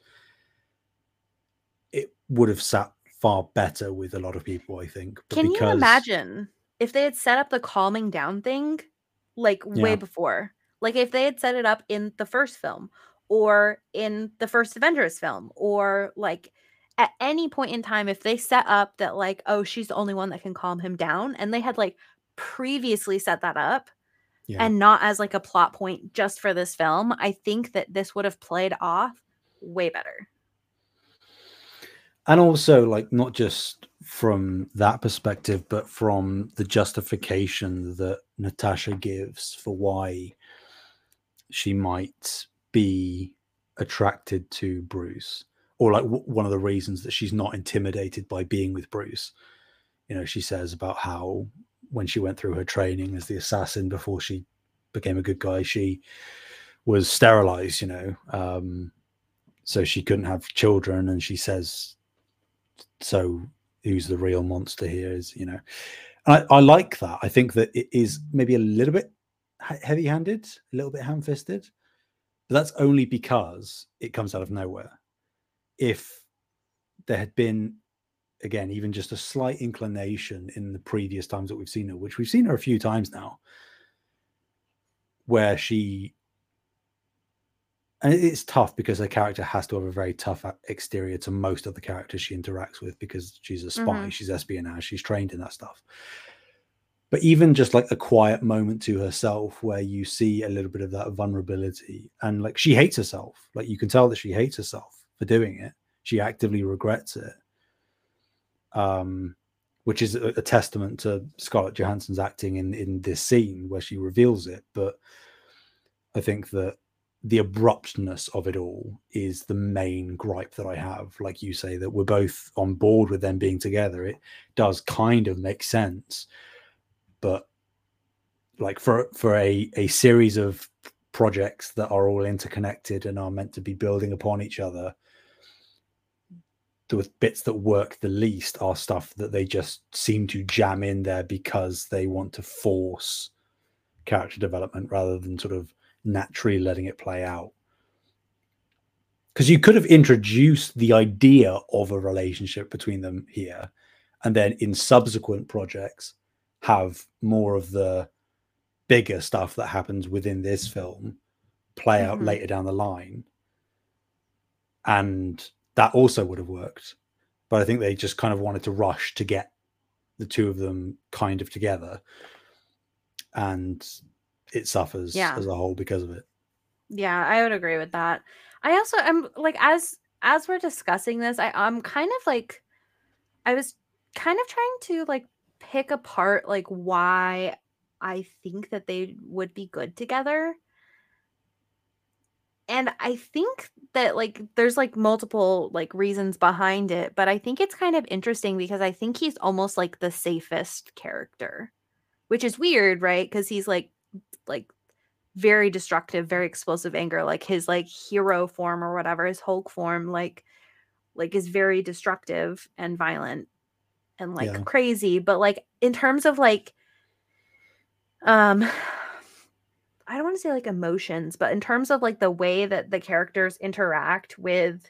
it would have sat far better with a lot of people i think but Can you because- imagine if they had set up the calming down thing like way before? Like if they had set it up in the first film or in the first Avengers film or like at any point in time if they set up that like oh she's the only one that can calm him down and they had like previously set that up yeah and not as like a plot point just for this film, I think that this would have played off way better. And also like not just from that perspective but from the justification that natasha gives for why she might be attracted to bruce or like w- one of the reasons that she's not intimidated by being with bruce. You know she says about how when she went through her training as the assassin before she became a good guy she was sterilized you know um so she couldn't have children. And she says so who's the real monster here is you know. I, I like that. I think that it is maybe a little bit heavy handed a little bit ham fisted but that's only because it comes out of nowhere. If there had been again even just a slight inclination in the previous times that we've seen her which we've seen her a few times now where she and it's tough because her character has to have a very tough exterior to most of the characters she interacts with because she's a spy, Mhm. she's espionage, she's trained in that stuff. But even just like a quiet moment to herself where you see a little bit of that vulnerability and like she hates herself, like you can tell that she hates herself for doing it. She actively regrets it. Um, which is a, a testament to Scarlett Johansson's acting in in this scene where she reveals it. But I think that the abruptness of it all is the main gripe that I have. Like you say, that we're both on board with them being together. It does kind of make sense, but like for for a a series of projects that are all interconnected and are meant to be building upon each other, the bits that work the least are stuff that they just seem to jam in there because they want to force character development rather than sort of naturally letting it play out. Because you could have introduced the idea of a relationship between them here, and then in subsequent projects, have more of the bigger stuff that happens within this film play out Mhm. later down the line. and that also would have worked. But I think they just kind of wanted to rush to get the two of them kind of together, and it suffers Yeah. as a whole because of it. Yeah, I would agree with that. I also am like as as we're discussing this, I I'm kind of like I was kind of trying to like pick apart like why I think that they would be good together. And I think that like there's like multiple like reasons behind it, but I think it's kind of interesting because I think he's almost like the safest character, which is weird, right? Because he's like like very destructive, very explosive anger. Like his like hero form or whatever, his Hulk form, like like is very destructive and violent and like Yeah. crazy. But like in terms of like um I don't want to say like emotions, but in terms of like the way that the characters interact with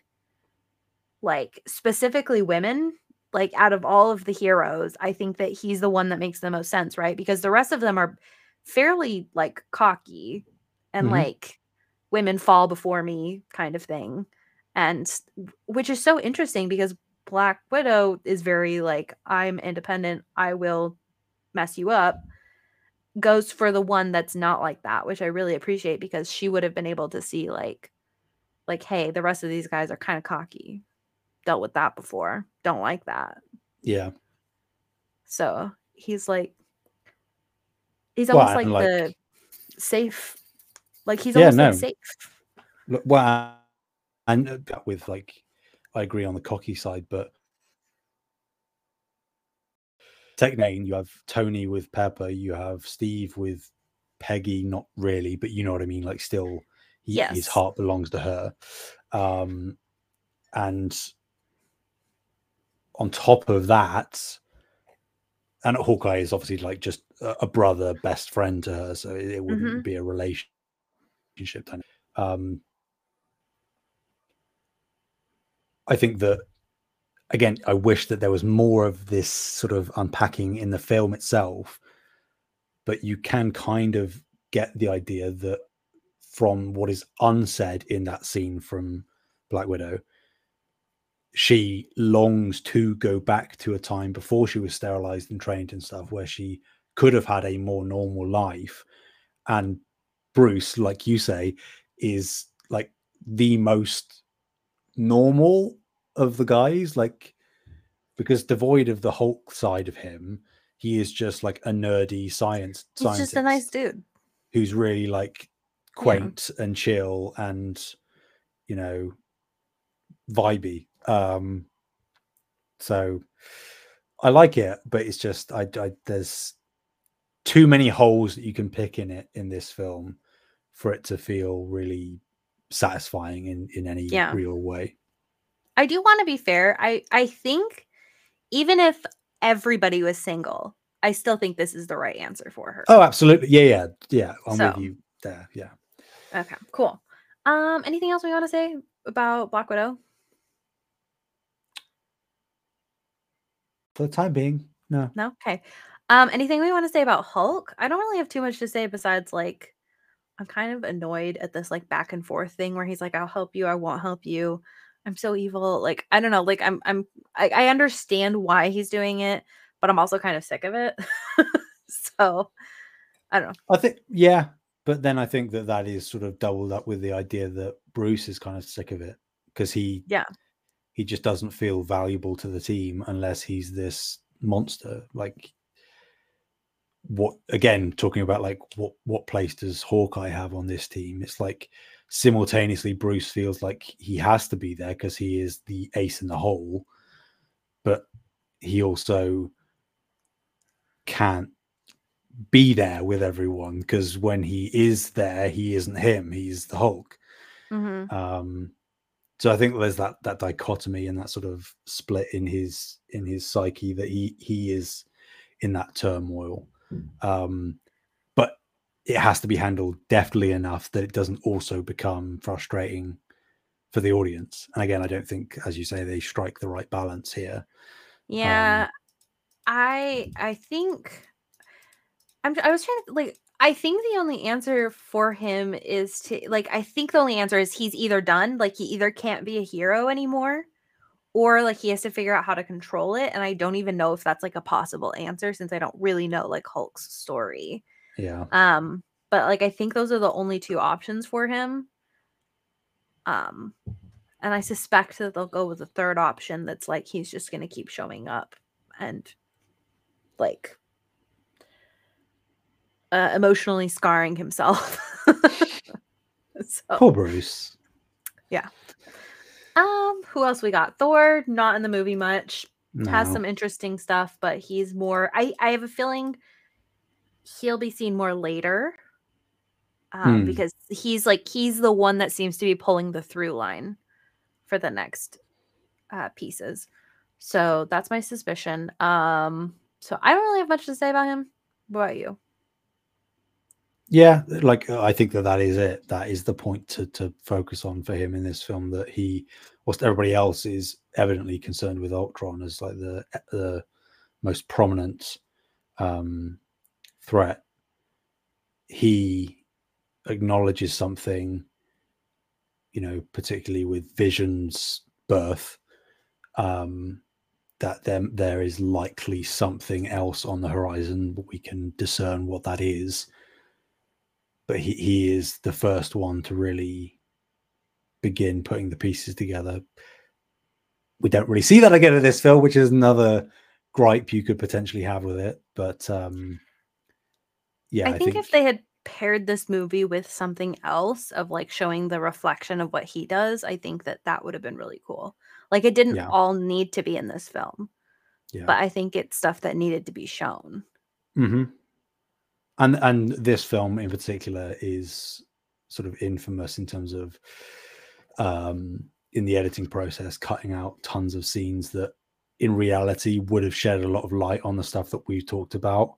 like specifically women, like out of all of the heroes, I think that he's the one that makes the most sense, right? Because the rest of them are fairly like cocky and Mhm. like women fall before me kind of thing. And which is so interesting because Black Widow is very like, I'm independent, I will mess you up. Goes for the one that's not like that, which I really appreciate because she would have been able to see like like, hey, the rest of these guys are kind of cocky. Dealt with that before. Don't like that. Yeah. So he's like, he's Well, almost like, like- the safe, like he's Yeah, almost like safe. Look, Well, and uh, with like, I agree on the cocky side, but Technane, you have Tony with Pepper, you have Steve with Peggy, not really, but you know what I mean. Like, still, he, Yes. his heart belongs to her. Um, and on top of that, and Hawkeye is obviously like just a, brother, best friend to her, so it, it wouldn't Mhm. be a relationship. Um, I think that again, I wish that there was more of this sort of unpacking in the film itself, but you can kind of get the idea that from what is unsaid in that scene from Black Widow, she longs to go back to a time before she was sterilized and trained and stuff where she could have had a more normal life. And Bruce, like you say, is like the most normal of the guys, like because devoid of the Hulk side of him, he is just like a nerdy science He's just a nice dude. who's really like quaint and chill and you know vibey. Um so I like it, but it's just I, I there's too many holes that you can pick in it in this film for it to feel really satisfying in in any Yeah. real way. I do want to be fair. I I think even if everybody was single, I still think this is the right answer for her. Oh, absolutely. Yeah, yeah, yeah. I'm So- with you there. Yeah. Okay, cool. Um, anything else we want to say about Black Widow? For the time being, no. No. Okay. Um, anything we want to say about Hulk? I don't really have too much to say besides like I'm kind of annoyed at this like back and forth thing where he's like, "I'll help you, I won't help you." I'm so evil. Like I don't know. Like I'm I'm I, I understand why he's doing it, but I'm also kind of sick of it. so I don't know. I think, yeah, but then I think that that is sort of doubled up with the idea that Bruce is kind of sick of it because he, Yeah. He just doesn't feel valuable to the team unless he's this monster. Like, what again? Talking about like what what place does Hawkeye have on this team? It's like simultaneously Bruce feels like he has to be there because he is the ace in the hole, but he also can't be there with everyone because when he is there, he isn't him; he's the Hulk. Mhm. Um, so I think there's that that dichotomy and that sort of split in his in his psyche that he he is in that turmoil. Um, but it has to be handled deftly enough that it doesn't also become frustrating for the audience. And again, I don't think, as you say, they strike the right balance here. Yeah, I I think I'm I was trying to like I think the only answer for him is to like I think the only answer is he's either done, like he either can't be a hero anymore or like he has to figure out how to control it and I don't even know if that's like a possible answer since I don't really know like Hulk's story. Yeah. Um but like I think those are the only two options for him. Um and I suspect that they'll go with the third option that's like he's just going to keep showing up and like uh, emotionally scarring himself. so, Poor Bruce. Yeah. Um, who else we got? Thor, not in the movie much. Has some interesting stuff, but he's more. I I have a feeling he'll be seen more later. Um, Hmm. because he's like he's the one that seems to be pulling the through line for the next uh pieces. So that's my suspicion. Um, so I don't really have much to say about him. What about you? Yeah, like uh, I think that that is it. That is the point to to focus on for him in this film. That he, whilst everybody else is evidently concerned with Ultron as like the the most prominent um, threat, he acknowledges something. You know, particularly with Vision's birth, um, that there there is likely something else on the horizon. But we can discern what that is but he, he is the first one to really begin putting the pieces together. We don't really see that again in this film, which is another gripe you could potentially have with it. But um, yeah, I, think, if they had paired this movie with something else of like showing the reflection of what he does, I think that that would have been really cool. Like it didn't Yeah. all need to be in this film, yeah. but I think it's stuff that needed to be shown. hmm And and this film in particular is sort of infamous in terms of um, in the editing process, cutting out tons of scenes that in reality would have shed a lot of light on the stuff that we've talked about.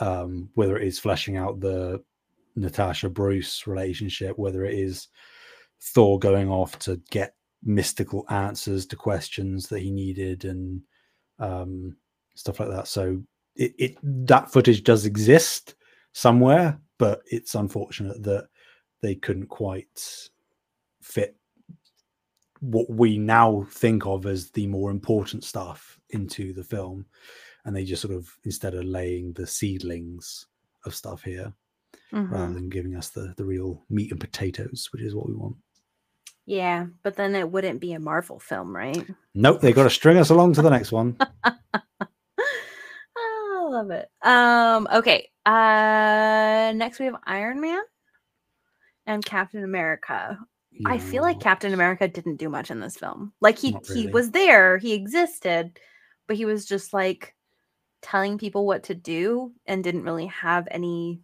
Um, whether it is fleshing out the Natasha Bruce relationship, whether it is Thor going off to get mystical answers to questions that he needed and um, stuff like that. So it, it that footage does exist somewhere, but it's unfortunate that they couldn't quite fit what we now think of as the more important stuff into the film and they just sort of instead of laying the seedlings of stuff here Mhm. rather than giving us the the real meat and potatoes which is what we want Yeah, but then it wouldn't be a Marvel film, right? nope they've got to string us along to the next one love it. Um, okay. Uh next we have Iron Man and Captain America. I feel like Captain America didn't do much in this film. Like he Not he was there, he existed, but he was just like telling people what to do and didn't really have anything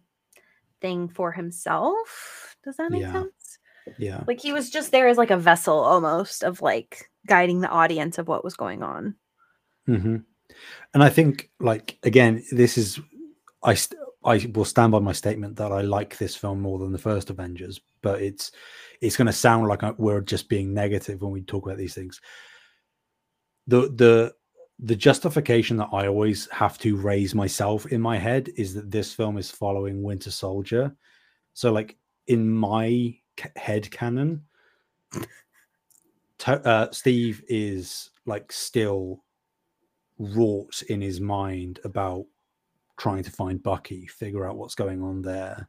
for himself. Does that make Yeah. sense? yeah Like he was just there as like a vessel almost of like guiding the audience of what was going on. hmm And I think, like, again, this is I I will stand by my statement that I like this film more than the first Avengers, but it's it's going to sound like we're just being negative when we talk about these things. The the the justification that I always have to raise myself in my head is that this film is following Winter Soldier. So, like in my head canon, uh, Steve is like still wrought in his mind about trying to find Bucky, figure out what's going on there.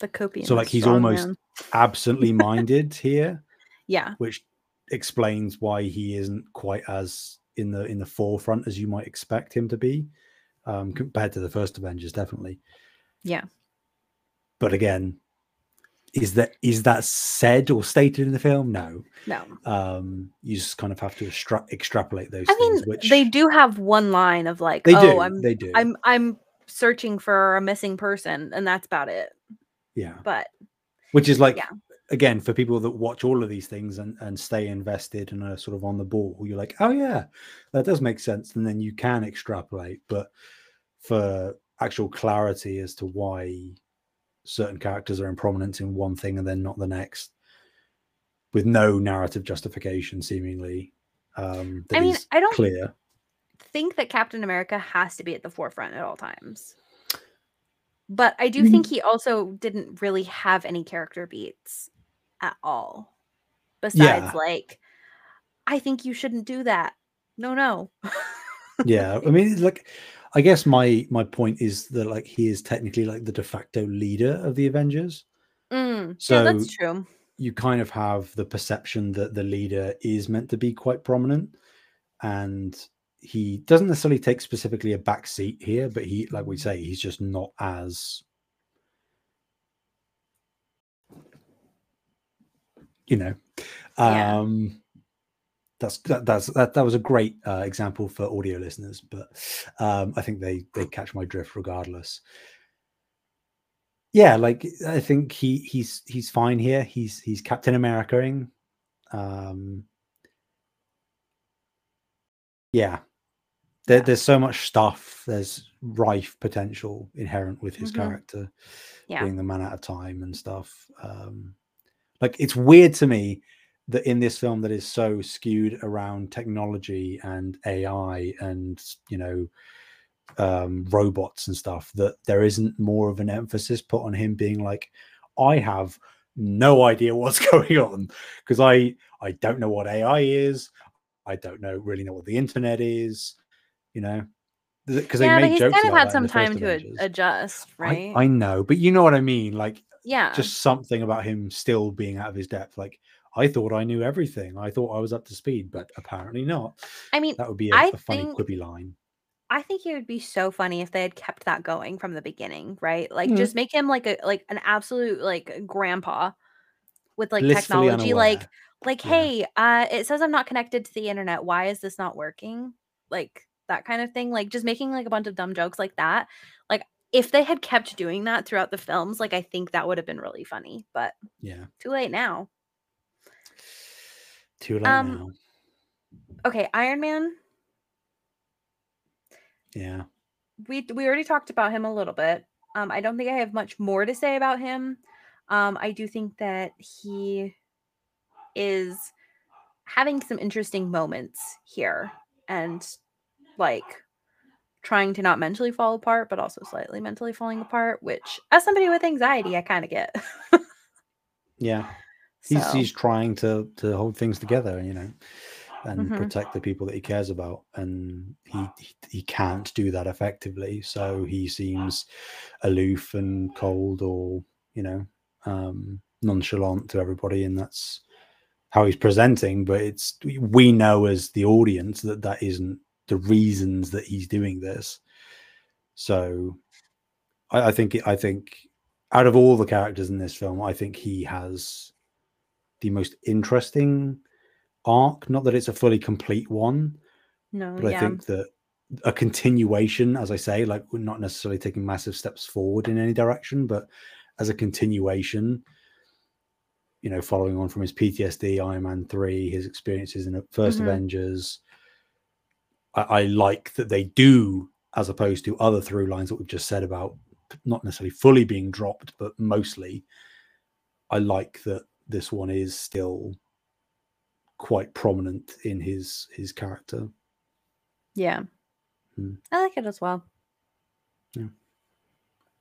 The copian. So, like, he's almost-. Absently minded here, yeah. which explains why he isn't quite as in the in the forefront as you might expect him to be, um, compared to the first Avengers, definitely. Yeah. But again, is that is that said or stated in the film? No. No. Um, you just kind of have to extra- extrapolate those things. I mean. Which they do have one line of like, they "Oh, do. I'm they do. I'm I'm searching for a missing person," and that's about it. yeah. But which is like Yeah. again for people that watch all of these things and, and stay invested and are sort of on the ball you're like oh yeah that does make sense and then you can extrapolate but for actual clarity as to why certain characters are in prominence in one thing and then not the next with no narrative justification seemingly um I mean, I don't clear think that Captain America has to be at the forefront at all times. But I do Mhm. think he also didn't really have any character beats at all. Besides, Yeah. like, I think you shouldn't do that. No, no. yeah i mean like i guess my my point is that like he is technically like the de facto leader of the avengers Mm, so yeah, that's true. you kind of have the perception that the leader is meant to be quite prominent and he doesn't necessarily take specifically a back seat here but he like we say he's just not as you know Yeah. um that's that, that's that, that was a great uh, example for audio listeners but um i think they they catch my drift regardless. Yeah like i think he he's he's fine here. He's he's captain americaing um yeah. There, there's so much stuff. There's rife potential inherent with his Mhm. character Yeah. being the man out of time and stuff um like it's weird to me that in this film that is so skewed around technology and ai and you know um robots and stuff that there isn't more of an emphasis put on him being like i have no idea what's going on because i i don't know what ai is i don't know really know what the internet is you know because yeah, they made he's jokes kind of had some time to ad- adjust, right? I, I know but you know what i mean like yeah. just something about him still being out of his depth. Like I thought I knew everything. I thought I was up to speed, but apparently not. I mean, That would be a, I a funny think- quippy line. I think it would be so funny if they had kept that going from the beginning, right? Like Mhm. just make him like a like an absolute like grandpa with like Blissfully technology like like Yeah. hey, uh it says I'm not connected to the internet. Why is this not working? Like that kind of thing. Like just making like a bunch of dumb jokes like that. Like if they had kept doing that throughout the films, like I think that would have been really funny, but Yeah. too late now. Too late Um, now. Okay, Iron Man, Yeah. we we already talked about him a little bit. Um, I don't think I have much more to say about him. Um, I do think that he is having some interesting moments here and like trying to not mentally fall apart, but also slightly mentally falling apart, which as somebody with anxiety, I kind of get. Yeah. He's So, he's trying to to hold things together, you know, and Mhm. protect the people that he cares about, and he he, he can't do that effectively. So he seems aloof and cold, or you know, um, nonchalant to everybody, and that's how he's presenting. But it's we know as the audience that that isn't the reasons that he's doing this. So I, I think I think out of all the characters in this film, I think he has the most interesting arc. Not that it's a fully complete one, no, but yeah. I think that a continuation, as I say, like we're not necessarily taking massive steps forward in any direction, but as a continuation, you know, following on from his PTSD, Iron Man 3, his experiences in the 1st Mhm. Avengers, I, I like that they do, as opposed to other through lines that we've just said about not necessarily fully being dropped, but mostly. I like that this one is still quite prominent in his his character. Yeah. Hmm. I like it as well. Yeah.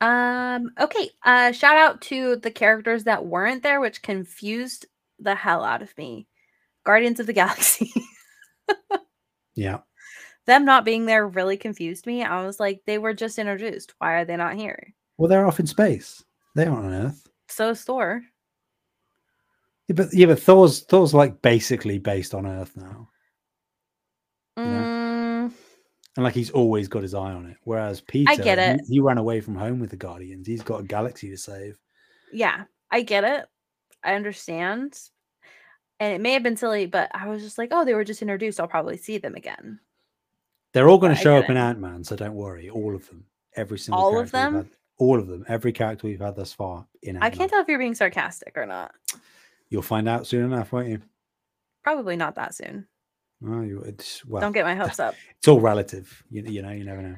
Um okay, uh shout out to the characters that weren't there which confused the hell out of me. Guardians of the Galaxy. Yeah. Them not being there really confused me. I was like they were just introduced. Why are they not here? Well, they're off in space. They aren't on Earth. So is Thor. Yeah, but yeah, but Thor's Thor's like basically based on Earth now. Mm, and like he's always got his eye on it. Whereas Peter, I get he- it. He, ran away from home with the Guardians. He's got a galaxy to save. yeah, I get it. I understand. And it may have been silly, but I was just like, oh, they were just introduced. I'll probably see them again. They're all going to show up in. Ant Man, so don't worry. All of them, every single All of them? had- all of them, every character we've had thus far in Ant-Man. I can't tell if you're being sarcastic or not. You'll find out soon enough, won't you? Probably not that soon. Oh, you, it's well, Don't get my hopes up. it's all relative. You, you know, you never know.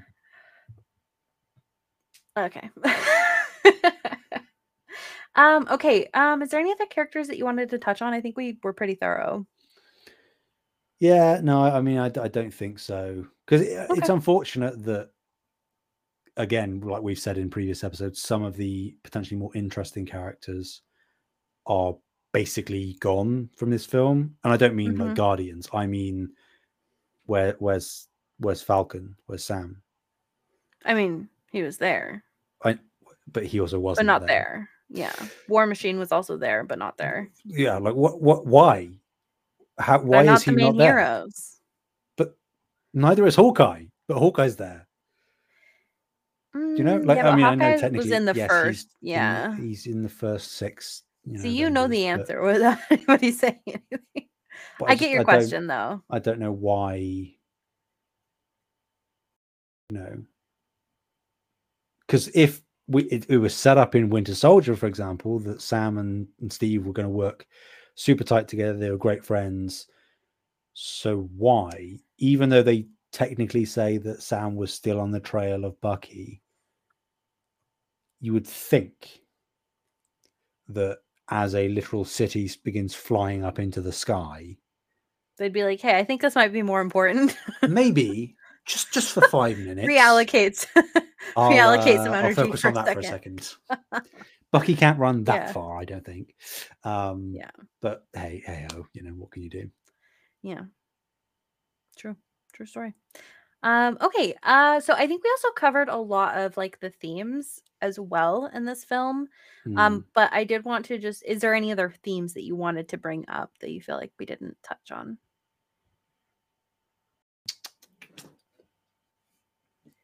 Okay. um, okay. Um, is there any other characters that you wanted to touch on? I think we were pretty thorough. Yeah, no, I mean, I don't think so because it's Okay. unfortunate that again, like we've said in previous episodes, some of the potentially more interesting characters are basically gone from this film. And I don't mean like Mhm. Guardians. I mean where where's where's Falcon? Where's Sam? I mean, he was there, I but he also wasn't but not there. Yeah. War Machine was also there, but not there. Yeah, like what what why? How why not is he the not there? heroes. Neither is Hawkeye, but Hawkeye's there. Do you know? Mm, Like, yeah, I but mean, I know Hawkeye was technically, in the yes, he's first. in- Yeah. he's in the first six. You know, so you know the Avengers, but- answer without anybody saying anything. but I just- get your don't- question though. I don't know why. You know, because if we it, it was set up in Winter Soldier, for example, that Sam and, and Steve were going to work super tight together, they were great friends. So why, even though they technically say that Sam was still on the trail of Bucky, you would think that as a literal city begins flying up into the sky, They'd be like, "Hey, I think this might be more important." maybe just just for five minutes Reallocates. I'll, reallocate some uh, energy I'll focus for on a that for a second. Bucky can't run that Yeah. far, I don't think. Um, Yeah. But hey, hey, oh, you know what can you do? yeah. True. True story. Um, okay. Uh, so I think we also covered a lot of like the themes as well in this film. Hmm. Um, but I did want to just is there any other themes that you wanted to bring up that you feel like we didn't touch on?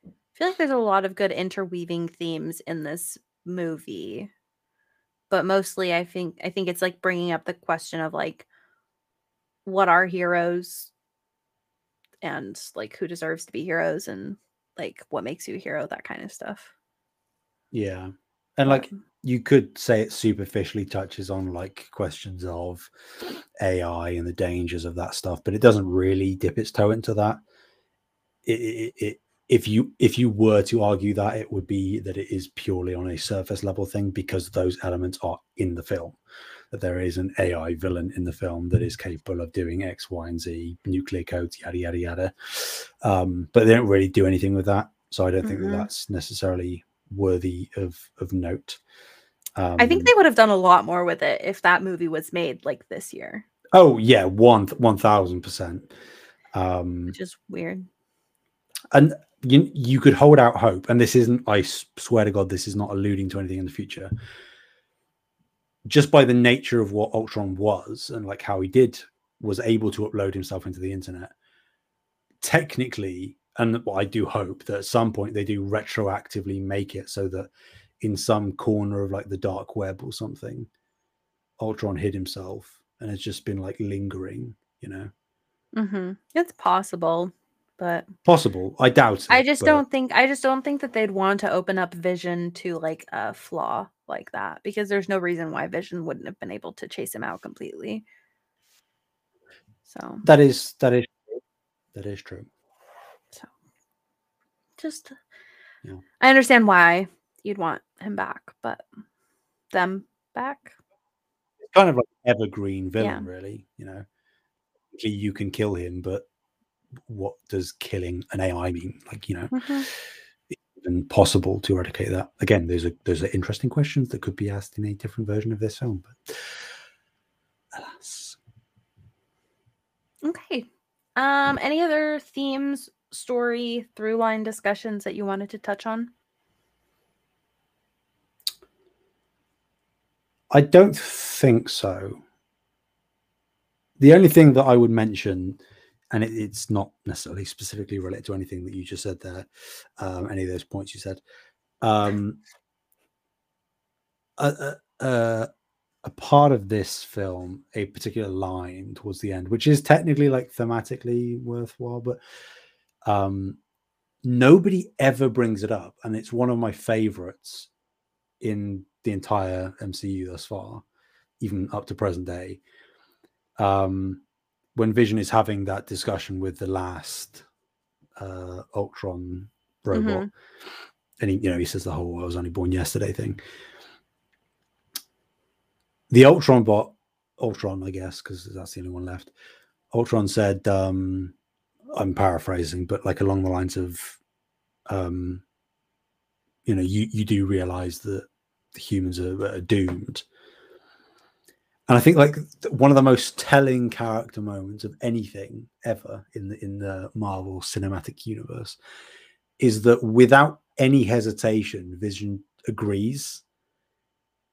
I feel like there's a lot of good interweaving themes in this movie. But mostly I think I think it's like bringing up the question of like what are heroes and like who deserves to be heroes and like what makes you a hero that kind of stuff. yeah, and like Um, you could say it superficially touches on like questions of AI and the dangers of that stuff, but it doesn't really dip its toe into that. It, it, it if you if you were to argue that, it would be that it is purely on a surface level thing because those elements are in the film. That there is an AI villain in the film that is capable of doing X, Y, and Z, nuclear codes, yada yada yada. Um, but they don't really do anything with that, so I don't think Mhm. that that's necessarily worthy of of note. Um, I think they would have done a lot more with it if that movie was made like this year, Oh yeah, one one thousand percent. Um, which is weird. and you you could hold out hope, and this isn't. I swear to God, this is not alluding to anything in the future. Just by the nature of what Ultron was, and like how he did was able to upload himself into the internet. Technically, and I do hope that at some point they do retroactively make it so that in some corner of like the dark web or something, Ultron hid himself and has just been like lingering. You know, hmm It's possible, but possible. I doubt. It, I just but- don't think I just don't think that they'd want to open up Vision to like a flaw like that because there's no reason why Vision wouldn't have been able to chase him out completely. So, that is that is that is true. so just Yeah. I understand why you'd want him back, but them back. It's kind of like evergreen villain, Yeah. really. You know, you can kill him, but what does killing an AI mean? Like, you know, Mhm. even possible to eradicate that? Again, those are those are interesting questions that could be asked in a different version of this film, but alas. Okay. Um, any other themes, story, through line discussions that you wanted to touch on? I don't think so. The only thing that I would mention, and it, it's not necessarily specifically related to anything that you just said there, um, any of those points you said, um, a, a, a, part of this film, a particular line towards the end, which is technically like thematically worthwhile, but um, nobody ever brings it up, and it's one of my favorites in the entire MCU thus far, even up to present day. Um, when Vision is having that discussion with the last uh, Ultron robot, and he, you know, he says the whole "I was only born yesterday" thing. The Ultron bot, Ultron, I guess, because that's the only one left. Ultron said, um, "I'm paraphrasing, but like along the lines of." Um, you know you you do realize that the humans are, are doomed and i think like one of the most telling character moments of anything ever in the in the marvel cinematic universe is that without any hesitation vision agrees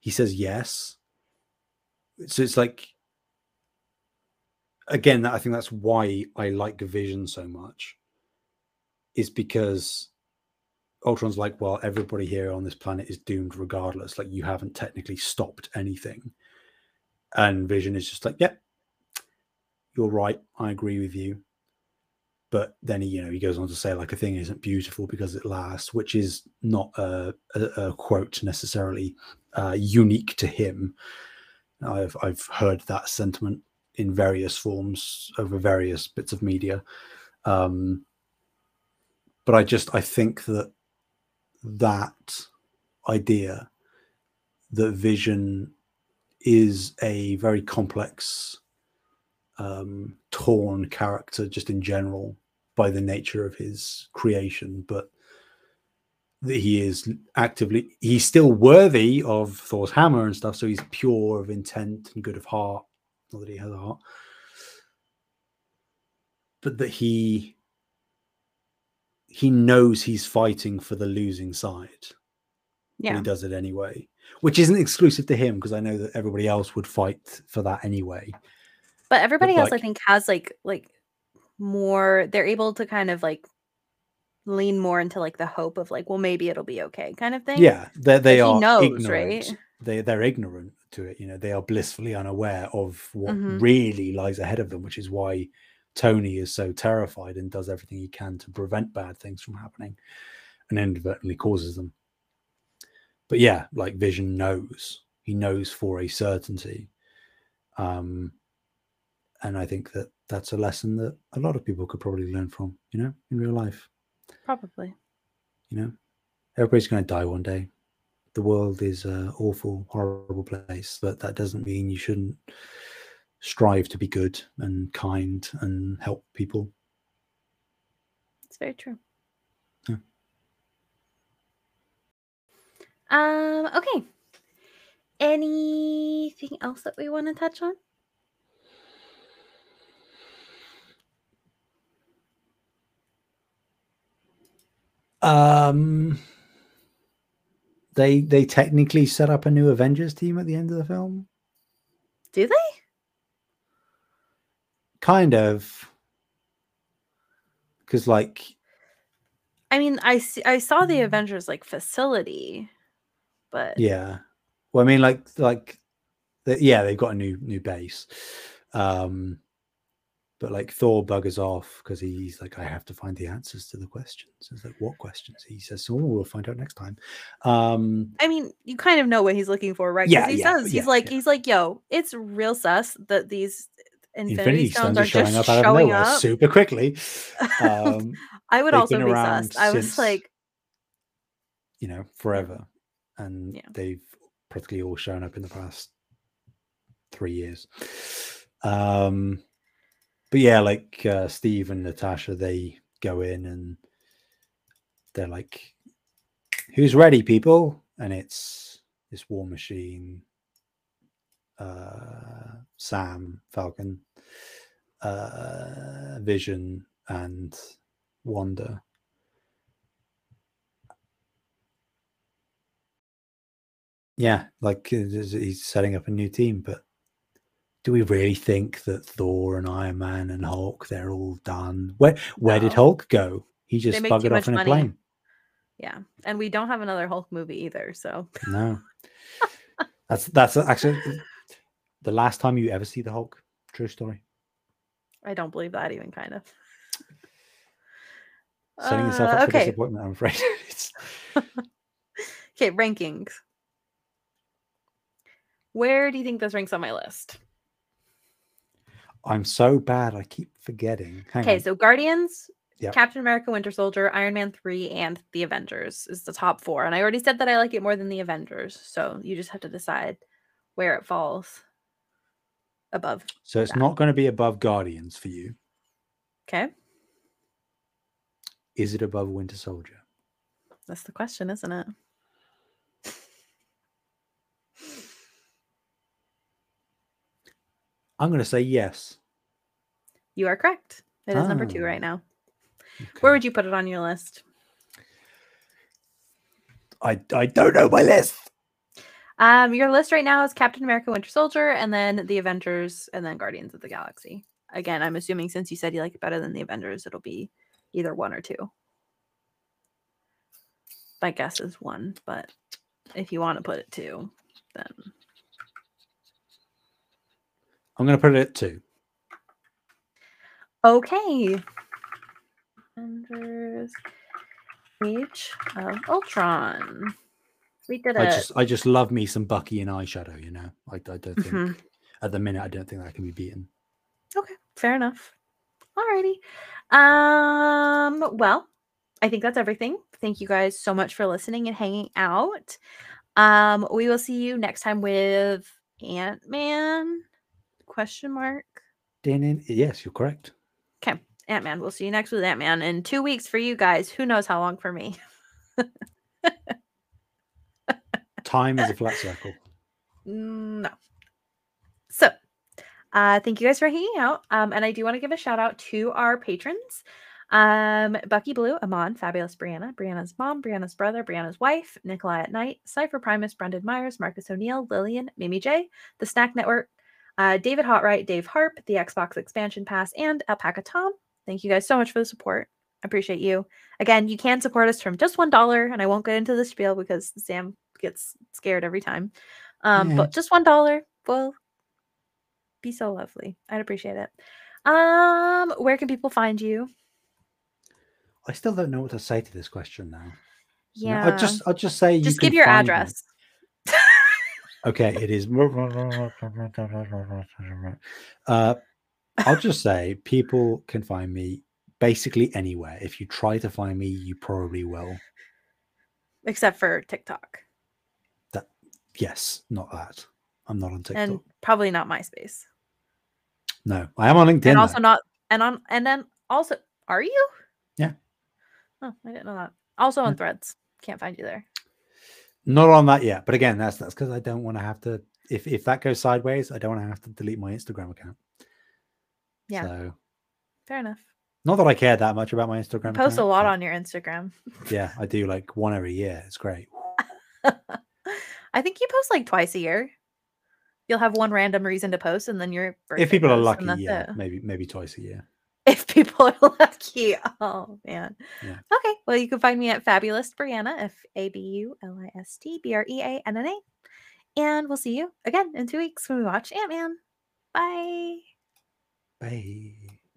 he says yes so it's like again i think that's why i like vision so much is because Ultron's like, well, everybody here on this planet is doomed regardless. Like, you haven't technically stopped anything. And Vision is just like, yep, yeah, you're right. I agree with you. But then he, you know, he goes on to say like a thing isn't beautiful because it lasts, which is not a, a, a quote necessarily uh, unique to him. I've I've heard that sentiment in various forms over various bits of media. Um, but I just I think that that idea that vision is a very complex um, torn character just in general by the nature of his creation but that he is actively he's still worthy of thor's hammer and stuff so he's pure of intent and good of heart not that he has a heart but that he he knows he's fighting for the losing side. Yeah. he does it anyway, which isn't exclusive to him because I know that everybody else would fight for that anyway. But everybody but else, like, I think, has like like more. They're able to kind of like lean more into like the hope of like, well, maybe it'll be okay, kind of thing. Yeah, they they like, are knows, ignorant. right? They they're ignorant to it. You know, they are blissfully unaware of what Mhm. really lies ahead of them, which is why Tony is so terrified and does everything he can to prevent bad things from happening and inadvertently causes them. But yeah, like Vision knows. He knows for a certainty. Um, and I think that that's a lesson that a lot of people could probably learn from, you know, in real life. Probably. You know, everybody's going to die one day. The world is an awful, horrible place, but that doesn't mean you shouldn't strive to be good and kind and help people. It's very true. Yeah. Um, okay. Anything else that we want to touch on? Um, they they technically set up a new Avengers team at the end of the film. Do they? Kind of, because like I mean, I see, I saw the Avengers like facility, but yeah. Well, I mean, like like the, yeah, they've got a new new base. Um, but like Thor buggers off because he's like, I have to find the answers to the questions. It's like, what questions? He says, so we'll find out next time. Um, I mean, you kind of know what he's looking for, right? Yeah, he yeah, says yeah, he's like yeah. he's like, yo, it's real sus that these Infinity, Infinity Stones, Stones are showing just up out of nowhere up. super quickly. Um, I would also be sus. I was since- like, you know, forever, and Yeah. they've practically all shown up in the past three years. Um, but yeah, like uh, Steve and Natasha, they go in and they're like, "Who's ready, people?" And it's this War Machine, uh, Sam Falcon, uh, Vision, and Wanda. Yeah, like uh, he's setting up a new team, but do we really think that Thor and Iron Man and Hulk they're all done? Where where did Hulk go? He just buggered off in a plane. yeah. And we don't have another Hulk movie either, so No, that's that's actually the last time you ever see the Hulk. True story. I don't believe that even kind of. Setting yourself Uh, up for okay. disappointment. I'm afraid. Okay, rankings. Where do you think this ranks on my list? I'm so bad. I keep forgetting. Hang Okay, on. so Guardians, Yep. Captain America, Winter Soldier, Iron Man 3, and The Avengers is the top four. And I already said that I like it more than The Avengers. So you just have to decide where it falls above. So it's that. not going to be above Guardians for you. Okay. Is it above Winter Soldier? That's the question, isn't it? I'm going to say yes. You are correct. It is number two Ah, right now. Okay. Where would you put it on your list? I I don't know my list. Um, your list right now is Captain America, Winter Soldier, and then the Avengers, and then Guardians of the Galaxy. Again, I'm assuming since you said you like it better than the Avengers, it'll be either one or two. My guess is one, but if you want to put it two, then I'm going to put it at two. okay. Avengers, Age of Ultron. We did it. I just I just love me some Bucky and eyeshadow. You know, I, I don't think Mhm. at the minute I don't think that can be beaten. Okay, fair enough. Alrighty. Um, well, I think that's everything. Thank you guys so much for listening and hanging out. Um, we will see you next time with Ant-Man? Question mark. Din- Yes, you're correct. Okay, Ant-Man. We'll see you next with Ant-Man in two weeks for you guys. Who knows how long for me? Time is a flat circle. No. So, uh, thank you guys for hanging out. Um, and I do want to give a shout out to our patrons. Um, Bucky Blue, Amon, Fabulist Breanna, Breanna's mom, Breanna's brother, Breanna's wife, Nikolai at Night, Cypher Primus, Brendan Myers, Marcus O'Neill, Lillian, Mimi J, The Snack Network, uh, David Hotright, Dave Harp, the Xbox Expansion Pass, and Alpaca Tom. Thank you guys so much for the support. I appreciate you. Again, you can support us from just one dollar, and I won't get into the spiel because Sam gets scared every time. Um, Yeah. but just one dollar will be so lovely. I'd appreciate it. Um, where can people find you? I still don't know what to say to this question now. You Yeah, I'll just I'll just say you just can give your address. Okay, it is. Uh, I'll just say people can find me basically anywhere. If you try to find me, you probably will. Except for TikTok That Yes, not that. I'm not on TikTok. and probably not MySpace. no, I am on LinkedIn. and though. also not and on and then also are you? Yeah. Oh, I didn't know that. Also on Yeah. threads. Can't find you there. Not on that yet. But again, that's that's because I don't want to have to. If if that goes sideways, I don't want to have to delete my Instagram account. Yeah. So Fair enough. not that I care that much about my Instagram. You post a lot on your Instagram. Yeah, I do like one every year. It's great. I think you post like twice a year. You'll have one random reason to post, and then you're. if people are lucky, yeah, it. maybe maybe twice a year. If people are lucky, oh man. Yeah. Okay, well you can find me at Fabulist Breanna, F A B U L I S T B R E A N N A, and we'll see you again in two weeks when we watch Ant Man. Bye. Bye.